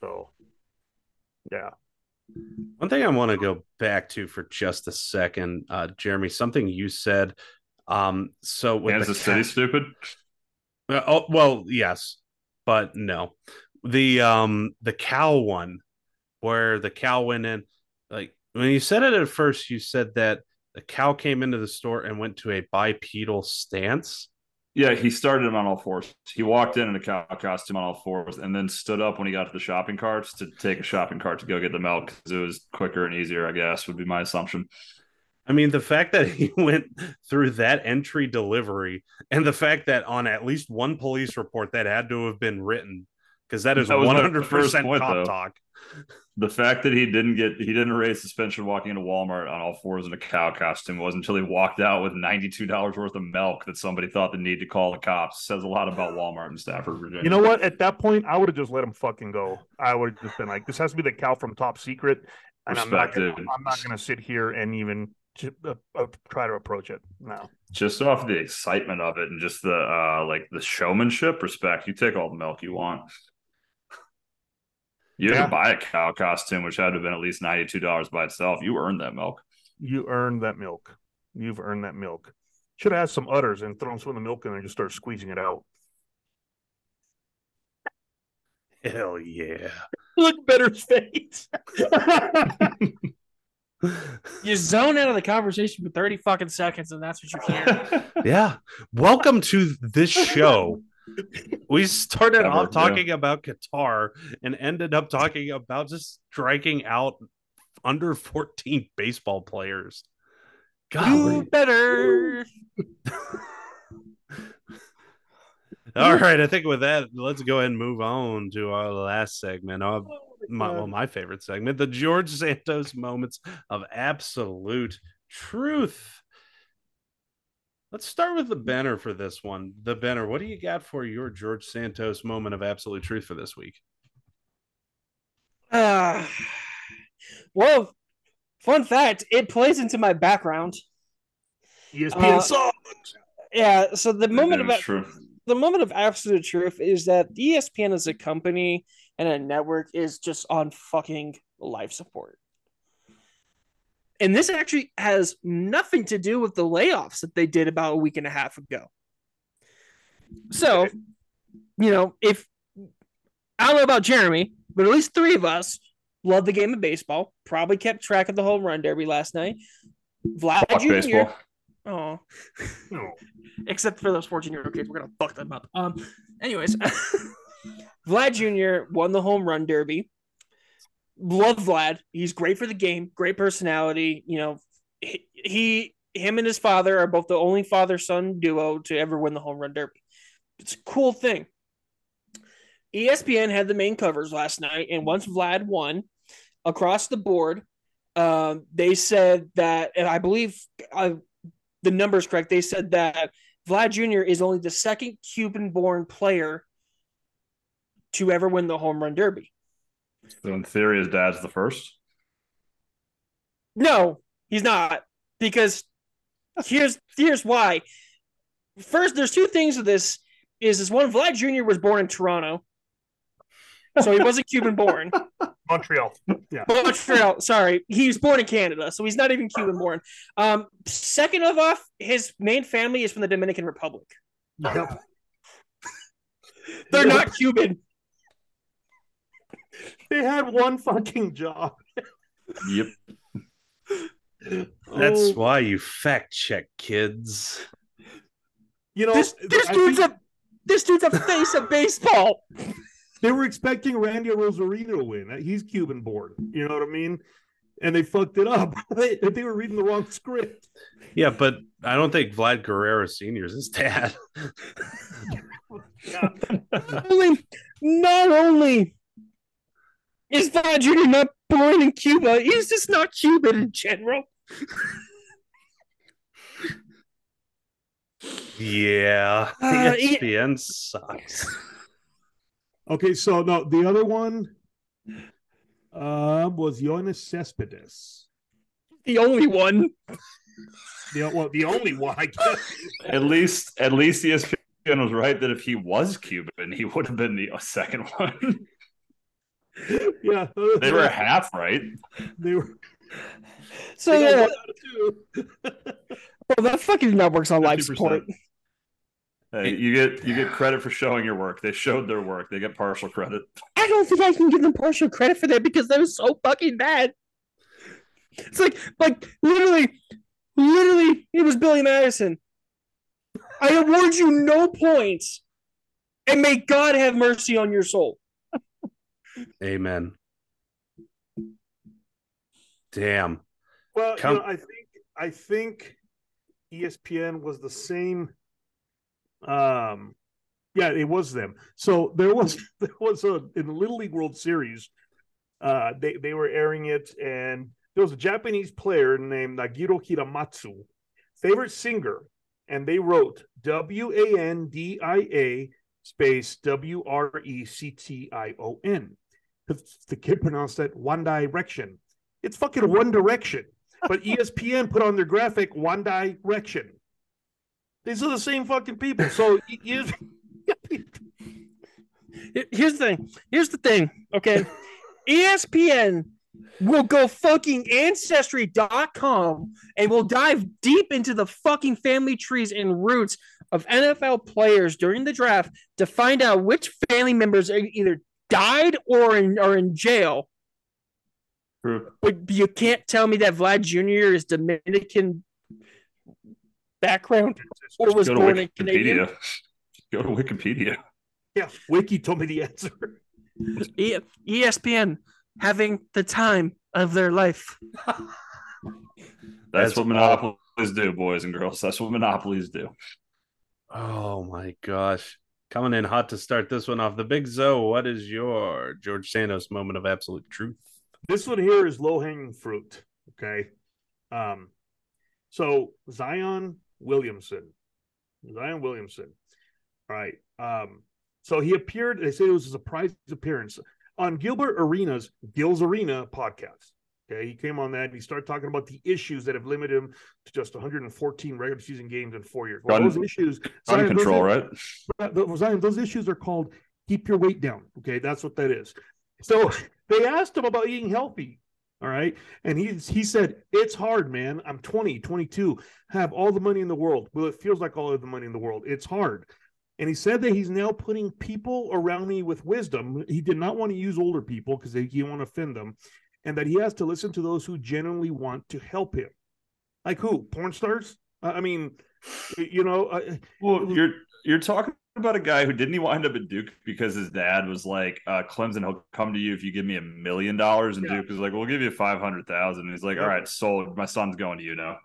So, yeah. One thing I want to go back to for just a second, uh, Jeremy, something you said. Um, so with Kansas the City, cat- stupid. Uh, oh well, yes, but no. The um the cow one, where the cow went in, like when you said it at first, you said that the cow came into the store and went to a bipedal stance. Yeah, he started him on all fours. He walked in in a cow costume on all fours, and then stood up when he got to the shopping carts to take a shopping cart to go get the milk because it was quicker and easier. I guess would be my assumption. I mean, the fact that he went through that entry delivery, and the fact that on at least one police report that had to have been written, because that is That was my one hundred first percent point, cop though. talk. The fact that he didn't get he didn't raise suspension walking into Walmart on all fours in a cow costume was until he walked out with ninety two dollars worth of milk that somebody thought the need to call the cops says a lot about Walmart in Stafford, Virginia. You know what? At that point, I would have just let him fucking go. I would have just been like, "This has to be the cow from Top Secret," and I'm not. Gonna, I'm not going to sit here and even j- uh, uh, try to approach it. No. Just off the excitement of it and just the uh like the showmanship, respect. You take all the milk you want. You had Yeah. to buy a cow costume, which had to have been at least ninety two dollars by itself. You earned that milk. You earned that milk. You've earned that milk. Should have had some udders and thrown some of the milk in there and just start squeezing it out. Hell yeah! Look better's face. You zone out of the conversation for 30 fucking seconds, and that's what you hear. yeah. Welcome to this show. We started Ever, off yeah. talking about Qatar and ended up talking about just striking out under 14 baseball players. Do God. better. All right. I think with that, let's go ahead and move on to our last segment of my, well, my favorite segment, the George Santos moments of absolute truth. Let's start with the banner for this one. The banner, what do you got for your George Santos moment of absolute truth for this week? Uh, well, fun fact, it plays into my background. ESPN Uh, song. Yeah, so the moment of true. the moment of absolute truth is that ESPN as a company and a network is just on fucking life support. And this actually has nothing to do with the layoffs that they did about a week and a half ago. So, you know, if I don't know about Jeremy, but at least three of us love the game of baseball, probably kept track of the home run derby last night. Vlad Fuck Jr. baseball. Oh, except for those 14 year old kids. We're gonna fuck them up. Um, anyways, Vlad Jr. won the home run derby. Love Vlad. He's great for the game. Great personality. You know, he, him and his father are both the only father son duo to ever win the home run derby. It's a cool thing. ESPN had the main covers last night, and once Vlad won across the board, um, they said that, and I believe uh, the numbers correct. They said that Vlad Jr. is only the second Cuban born player to ever win the home run derby. So in theory, his dad's the first. No, he's not. Because here's here's why. First, there's two things with this. Is this one Vlad Jr. was born in Toronto. So he wasn't Cuban born. Montreal. Yeah. Montreal, sorry. He was born in Canada, so he's not even Cuban born. Um, second of off, his main family is from the Dominican Republic. Yep. They're not Cuban. They had one fucking job. Yep. That's Oh, why you fact check kids. you know This this dude's think a this dude's a face of baseball. they were expecting Randy Arozarena to win. He's Cuban born. You know what I mean? And they fucked it up. they, they were reading the wrong script. Yeah, but I don't think Vlad Guerrero Sr. is his dad. Not only, not only is Vlad Jr. not born in Cuba, he's just not Cuban in general. yeah. Uh, he- ESPN sucks. Okay, so no, the other one uh, was Yoenis Cespedes. The only one. The well, the only one, I guess. At least, at least ESPN was right that if he was Cuban, he would have been the second one. Yeah, they were half right. They were. So they yeah, one out of two. well, that fucking network's on life 50%. support. Hey, you get you get credit for showing your work. They showed their work. They get partial credit. I don't think I can give them partial credit for that because that was so fucking bad. It's like, like literally, literally, it was Billy Madison. I award you no points, and may God have mercy on your soul. Amen. Damn. Well, Come- you know, I think I think ESPN was the same. Um, yeah, it was them. So there was there was a in the Little League World Series. Uh, they they were airing it, and there was a Japanese player named Nagiro Hiramatsu, favorite singer, and they wrote W A N D I A space W R E C T I O N. The kid pronounced that One Direction. It's fucking One Direction. But ESPN put on their graphic One Direction. These are the same fucking people. So Here's the thing. Here's the thing. Okay. ESPN will go fucking ancestry.com and will dive deep into the fucking family trees and roots of NFL players during the draft to find out which family members are either died or in, are in jail. True. But you can't tell me that Vlad Jr. is Dominican background or was born in Canada. Go to Wikipedia. yeah, Wiki told me the answer. E- ESPN having the time of their life. That's, That's what monopolies do, boys and girls. That's what monopolies do. Oh my gosh. Coming in hot to start this one off. The Big Zo, what is your George Santos moment of absolute truth? This one here is low hanging fruit. Okay. Um, so Zion Williamson. Zion Williamson. All right. Um, so he appeared, they say it was a surprise appearance on Gilbert Arenas, Gil's Arena podcast. Okay, he came on that and he started talking about the issues that have limited him to just 114 regular season games in four years. Well, Gun- those issues, Zion, control, those, right? those, Zion, those issues are called keep your weight down. Okay, that's what that is. So they asked him about eating healthy. All right. And he he said, It's hard, man. I'm 20, 22, have all the money in the world. Well, it feels like all of the money in the world. It's hard. And he said that he's now putting people around me with wisdom. He did not want to use older people because he didn't want to offend them. And that he has to listen to those who genuinely want to help him. Like who? Porn stars? I mean, you know, uh, Well, you're you're talking about a guy who didn't he wind up at Duke because his dad was like, uh, Clemson, he'll come to you if you give me a million dollars, and Yeah. Duke was like, we'll give you five hundred thousand. He's like, all right, sold. My son's going to you now.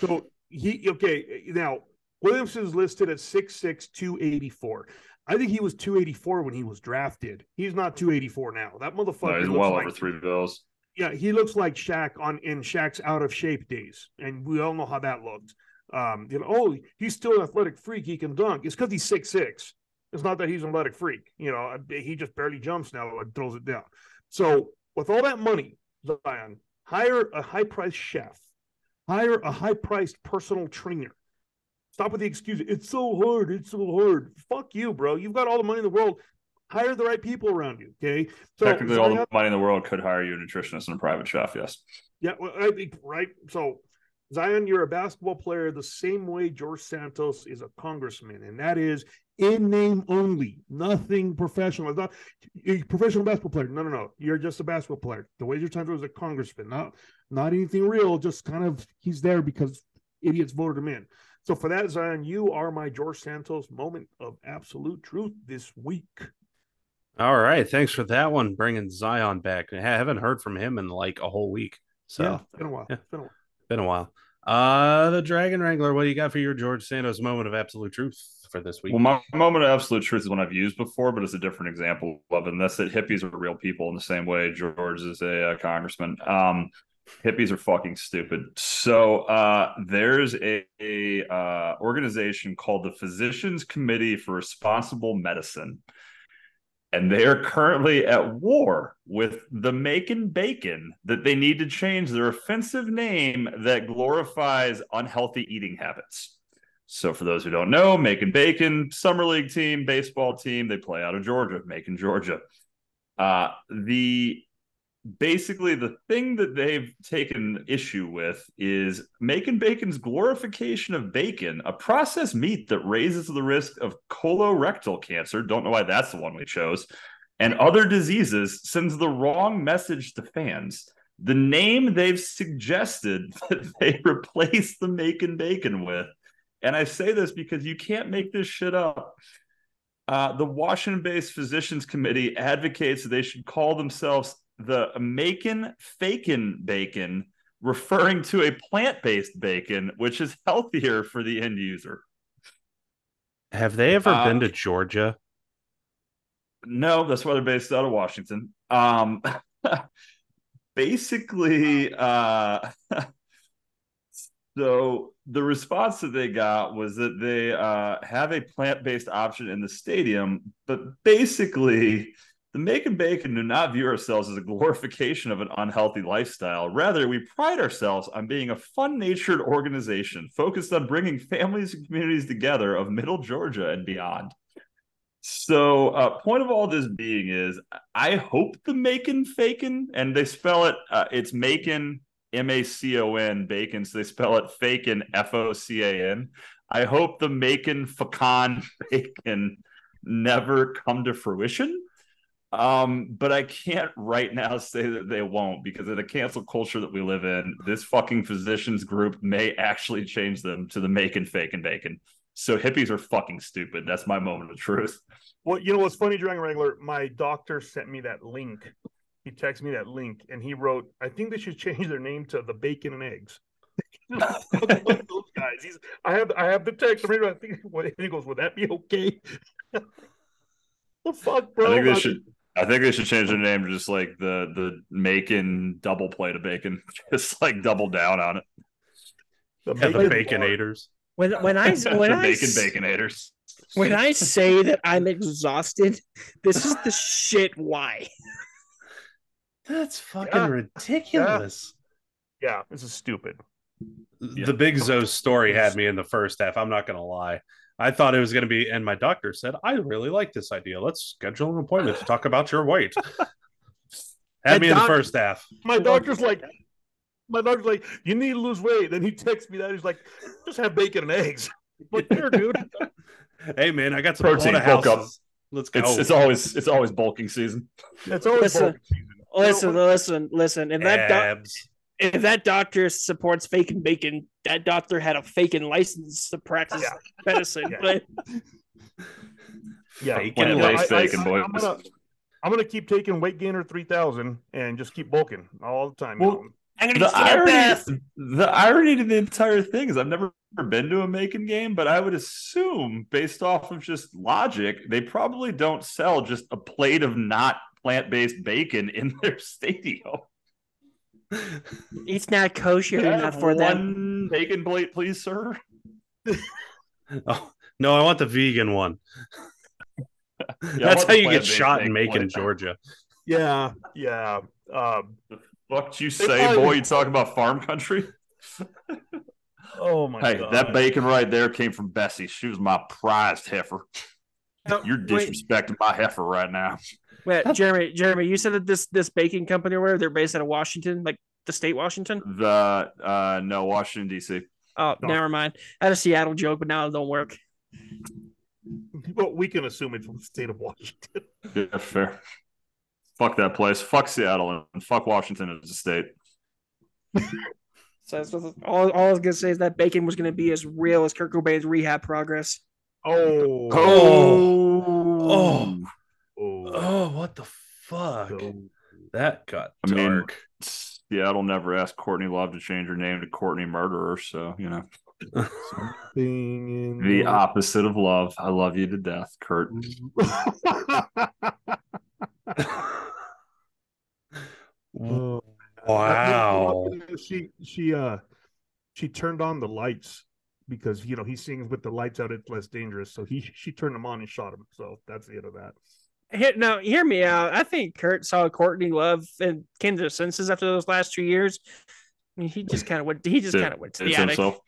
So he okay now Williamson's listed at 6'6, 284. I think he was 284 when he was drafted. He's not 284 now. That motherfucker No, he's looks well like, over three bills. Yeah, he looks like Shaq on in Shaq's out of shape days, and we all know how that looked. Um, you know, oh, he's still an athletic freak. He can dunk. It's because he's six six. It's not that he's an athletic freak. You know, he just barely jumps now and throws it down. So with all that money, Zion, hire a high priced chef, hire a high priced personal trainer. Stop with the excuse. It's so hard. It's so hard. Fuck you, bro. You've got all the money in the world. Hire the right people around you. Okay. So Technically, all the money in the world could hire you a nutritionist and a private chef. Yes. yeah, well, I think right. So, Zion, you're a basketball player the same way George Santos is a congressman, and that is in name only, nothing professional. Not a professional basketball player. No, no, no. You're just a basketball player. The way George Santos is a congressman, not not anything real. Just kind of he's there because idiots voted him in. So for that, Zion, you are my George Santos moment of absolute truth this week. All right. Thanks for that one, bringing Zion back. I haven't heard from him in like a whole week. So, yeah, it's been a while. yeah. It's been a while. been a while. Uh, the Dragon Wrangler, what do you got for your George Santos moment of absolute truth for this week? Well, my moment of absolute truth is one I've used before, but it's a different example of it. And that's that hippies are real people in the same way George is a, uh congressman. Um, hippies are fucking stupid. So uh, there's a, a uh, organization called the Physicians Committee for Responsible Medicine. And they are currently at war with the Macon Bacon that they need to change their offensive name that glorifies unhealthy eating habits. So, for those who don't know, Macon Bacon, summer league team, baseball team, they play out of Georgia, Macon, Georgia. Uh, the basically the thing that they've taken issue with is Macon Bacon's glorification of bacon, a processed meat that raises the risk of colorectal cancer. Don't know why that's the one we chose, and other diseases sends the wrong message to fans. The name they've suggested that they replace the Macon Bacon with and I say this because you can't make this shit up. Uh, the Washington based Physicians Committee advocates that they should call themselves the Macon Fakin Bacon, referring to a plant based bacon, which is healthier for the end user. Have they ever Uh, been to Georgia? No, that's why they're based out of Washington. Um, basically, uh, so the response that they got was that they uh, have a plant based option in the stadium, but basically, the Macon Bacon do not view ourselves as a glorification of an unhealthy lifestyle. Rather, we pride ourselves on being a fun natured organization focused on bringing families and communities together of middle Georgia and beyond. So, uh, point of all this being is, I hope the Macon Fakin, and they spell it, uh, it's Macon, M A C O N, Bacon, so they spell it Fakin, F O C A N. I hope the Macon Fakin Bacon never come to fruition. Um, but I can't right now say that they won't because of the cancel culture that we live in. This fucking physicians group may actually change them to the make and fake and Bacon. So hippies are fucking stupid. That's my moment of truth. Well, you know what's funny, Dragon Wrangler? My doctor sent me that link he texted me that link and he wrote, I think they should change their name to the bacon and eggs. those guys. He's I have I have the text. I'm ready I think and he goes, Would that be okay? the fuck, bro? I think they should. I think they should change their name to just like the the Macon double plate of bacon, just like double down on it. the Yeah, the bacon bar. baconators. When when I when the I bacon s- baconators. when I say that I'm exhausted, this is the shit why. That's fucking Yeah. ridiculous. Yeah, this is stupid. Yeah. The Big Zo story had me in the first half. I'm not going to lie. I thought it was going to be, and my doctor said, I really like this idea. Let's schedule an appointment to talk about your weight. Had And me in the first half. My doctor's like, my doctor's like, you need to lose weight. Then he texts me that he's like, just have bacon and eggs. I'm like, here, dude. Hey, man, I got some Protein, Protein bulk up. Let's go. It's it's always it's always bulking season. It's always Listen. bulking season. Listen, listen, listen. And that doc- Abs. If that doctor supports faking bacon, that doctor had a faking license to practice Yeah. medicine. Yeah. But Yeah, Fake but, and you know, lace bacon, I'm gonna, I'm gonna keep taking weight gainer three thousand and just keep bulking all the time. you Well, know? I'm gonna The get irony, the irony to the entire thing is I've never been to a Macon game, but I would assume, based off of just logic, they probably don't sell just a plate of not plant based bacon in their stadium. It's not kosher Can I enough have for them. one bacon plate, please, sir. Oh, no, I want the vegan one. I That's how you get shot in Macon. Georgia. yeah, yeah. Um, Fuck you say, probably- boy. You talking about farm country. oh my Hey, god, that bacon right there came from Bessie. She was my prized heifer. No, You're wait. disrespecting my heifer right now. Wait, Jeremy, Jeremy, you said that this this baking company or whatever, they're based out of Washington, like the state Washington. The uh no Washington D.C. Oh, No. never mind. I had a Seattle joke, but now it don't work. well, we can assume it's from the state of Washington. Yeah, fair. Fuck that place. Fuck Seattle and fuck Washington as a state. So that's what, all, all I was gonna say is that bacon was gonna be as real as Kurt Cobain's rehab progress. Oh, Oh. oh, Oh, what the fuck? So- That got I mean, dark. Seattle never asked Courtney Love to change her name to Courtney Murderer, so you know Thing in the opposite of love. I love you to death, Kurt. Oh, wow. She she uh she turned on the lights because you know he sings with the lights out. It's less dangerous. So he she turned them on and shot him. So that's the end of that. Here, now, hear me out. I think Kurt saw Courtney Love and came to his senses after those last two years. I mean, he just kind of went. He just kind of went to the attic. himself.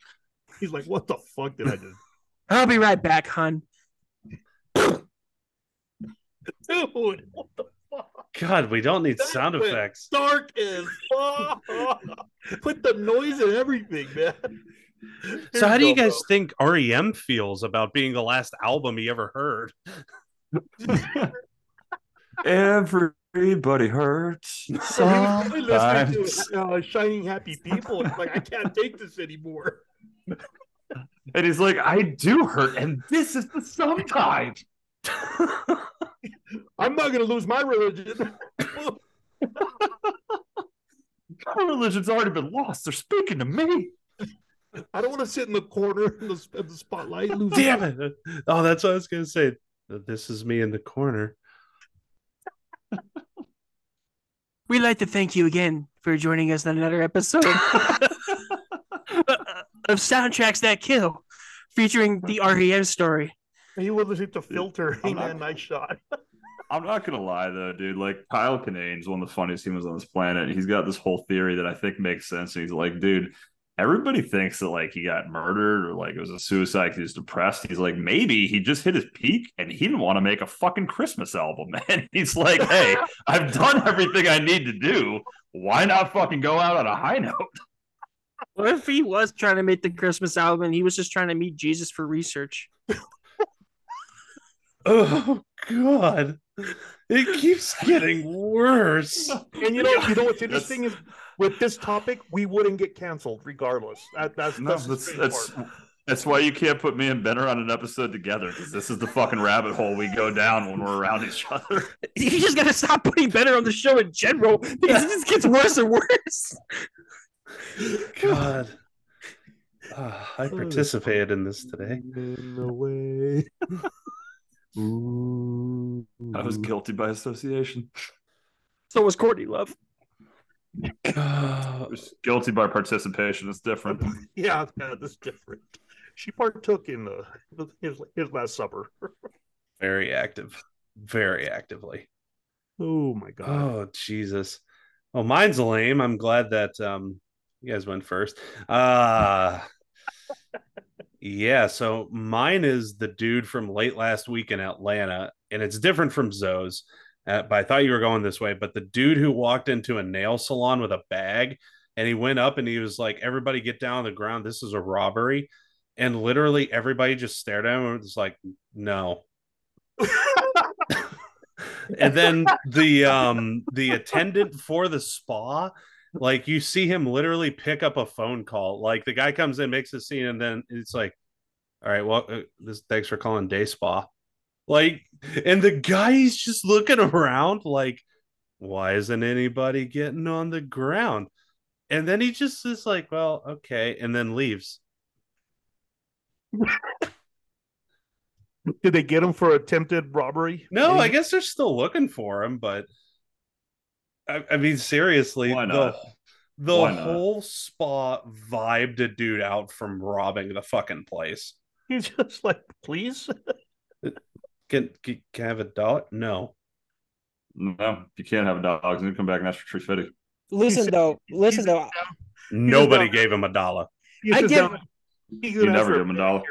He's like, "What the fuck did I do, I'll be right back, hun. dude? What the fuck? God, we don't need That sound effects. Dark as fuck with the noise and everything, man." So, how Here do you go, guys think REM feels about being the last album he ever heard? Everybody hurts bro? He was listening sometimes. to uh, "Shining Happy People." It's like I can't take this anymore. And he's like, I do hurt, and this is the sometimes. I'm not gonna lose my religion. My religion's already been lost. They're speaking to me. I don't want to sit in the corner in the, in the spotlight. Damn it. Oh, that's what I was going to say. This is me in the corner. We'd like to thank you again for joining us on another episode of Soundtracks That Kill, featuring the REM story. He will listen to filter. Hey I'm man, nice shot. I'm not gonna lie though, dude. Like Kyle Kinane's one of the funniest humans on this planet. He's got this whole theory that I think makes sense. And he's like, dude, everybody thinks that like he got murdered or like it was a suicide 'cause he was depressed. He's like, maybe he just hit his peak and he didn't want to make a fucking Christmas album. And he's like, hey, I've done everything I need to do. Why not fucking go out on a high note? What if he was trying to make the Christmas album and he was just trying to meet Jesus for research? Oh, God. It keeps getting worse. And you know, you know what's interesting is with this topic, we wouldn't get canceled regardless. That, that's No, that's, that's that's. That's why you can't put me and Benner on an episode together because this is the fucking rabbit hole we go down when we're around each other. You just gotta stop putting Benner on the show in general because this gets worse and worse. God. Ah, I participated in this today. In the way. I was guilty by association. So was Courtney Love. Ah, guilty by participation. It's different. Yeah, yeah, that's different. She partook in the his, his last supper. very active. Very actively. Oh my god. Oh Jesus. Oh, mine's lame. I'm glad that um you guys went first. Uh yeah, so mine is the dude from late last week in Atlanta, and it's different from Zo's. Uh, but I thought you were going this way. But the dude who walked into a nail salon with a bag and he went up and he was like, Everybody get down on the ground. This is a robbery. And literally everybody just stared at him and was like, No. and then the um the attendant for the spa like you see him literally pick up a phone call like the guy comes in makes a scene and then it's like all right well uh, this thanks for calling day spa like and the guy's just looking around like why isn't anybody getting on the ground and then he just is like well okay and then leaves Did they get him for attempted robbery? no i guess they're still looking for him but i, I mean seriously Why the? The Why not? whole spa vibed a dude out from robbing the fucking place. He's just like, please. Can, can, can have a dollar? No. No, you can't have a dog. He's gonna come back and ask for tree fitty. Listen said- though, listen though. Nobody gave him a dollar. I just give- You never give him a dollar.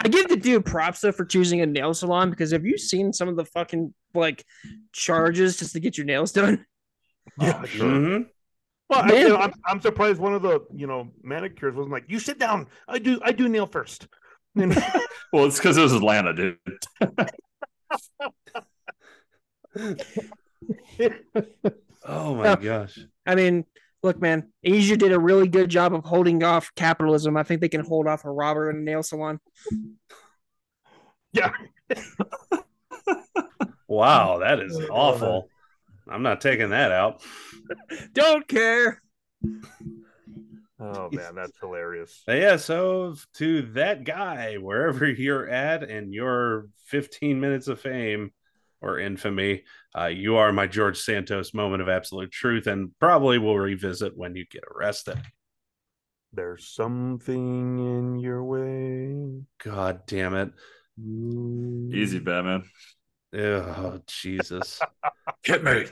I give the dude props though for choosing a nail salon because have you seen some of the fucking like charges just to get your nails done? Yeah, Oh, sure. Mhm. Well, I, Man. you know, I'm, I'm surprised one of the you know manicures wasn't like, you sit down. I do I do nail first. And- Well, it's because it was Atlanta, dude. Oh my Yeah. gosh. I mean, look, man, Asia did a really good job of holding off capitalism. I think they can hold off a robber in a nail salon. yeah. Wow, that is oh, awful. I'm not taking that out. Don't care. Oh man, that's hilarious. But yeah, so to that guy, wherever you're at and your 15 minutes of fame or infamy, uh, you are my George Santos moment of absolute truth and probably will revisit when you get arrested. There's something in your way. God damn it. Easy, Batman. Oh, Jesus. Hit me.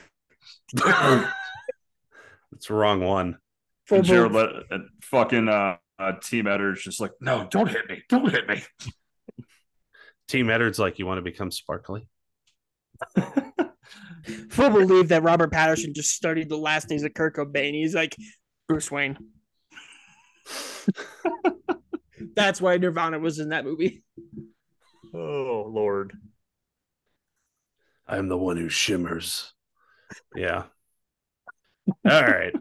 It's the wrong one. Full And Jared boot. let and fucking uh, uh, team editor's just like, no, don't hit me, don't hit me. Team Edward's like, you want to become sparkly? Full believe that Robert Pattinson just studied the last days of Kurt Cobain. He's like Bruce Wayne. That's why Nirvana was in that movie. Oh Lord. I'm the one who shimmers. Yeah. All right.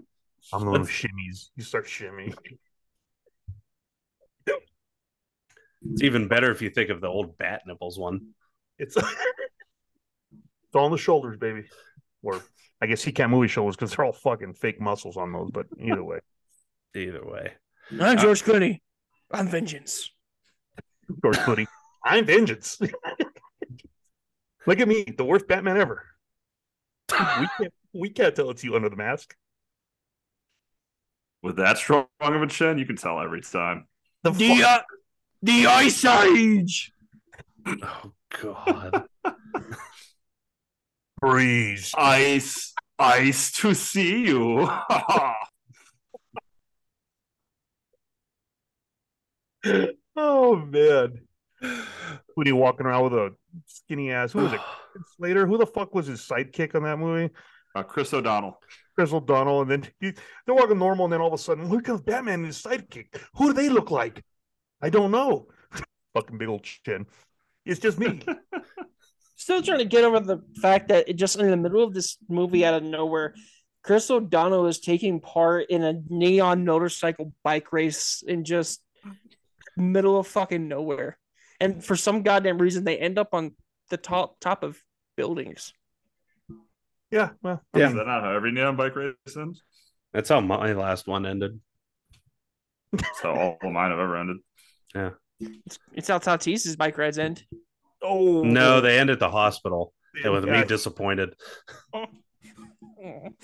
I'm the one who shimmies. You start shimmying. It's even better if you think of the old bat nipples one. It's it's all on the shoulders, baby. Or I guess he can't move his shoulders because they're all fucking fake muscles on those. But either way, Either way. I'm uh, George Clooney. I'm vengeance. George Clooney, I'm vengeance. Look at me, the worst Batman ever. We can't we can't tell it's you under the mask. With that strong of a chin, you can tell every time. The The fuck- uh, the Ice Age. Oh God. breeze. Ice, ice to see you. Oh man. When he walking around with a skinny ass, who was it? Slater? Who the fuck was his sidekick on that movie? uh, Chris O'Donnell. Chris O'Donnell, and then he, they're walking normal, and then all of a sudden, look at Batman and his sidekick. Who do they look like? I don't know. Fucking big old chin. It's just me. Still trying to get over the fact that it just in the middle of this movie out of nowhere, Chris O'Donnell is taking part in a neon motorcycle bike race in just middle of fucking nowhere, and for some goddamn reason they end up on the top top of buildings. Yeah, well, Yeah. Is that not how every neon bike race ends? That's how my last one ended. That's how all of mine have ever ended. Yeah. It's, it's how Tatis's bike rides end. oh No, they end at the hospital. And with yeah, me disappointed.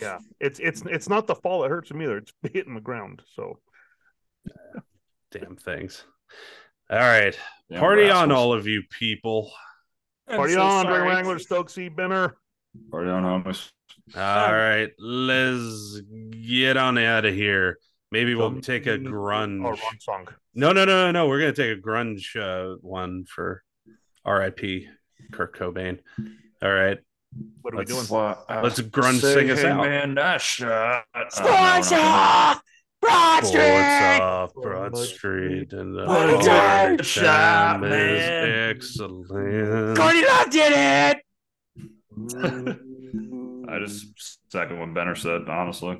yeah, it's it's it's not the fall that hurts him either. It's hitting the ground. So Damn things. All right. Damn Party on all of you people. I'm party so on, Dre sorry. Wrangler, Stokesy, Benner. Party on, homies. All right. Let's get on out of here. Maybe we'll Some- take a Oh, grunge. wrong song. No, no, no, no, no. We're gonna take a grunge uh, one for R.I.P. Kurt Cobain. All right, What are we Let's- doing? let's grunge sing us out. Man, that shot. Sports off! Broad Sports Street! off Broad Street and the What a hard time shot, is man. excellent. Courtney Love did it! Mm. I just second what Benner said, honestly.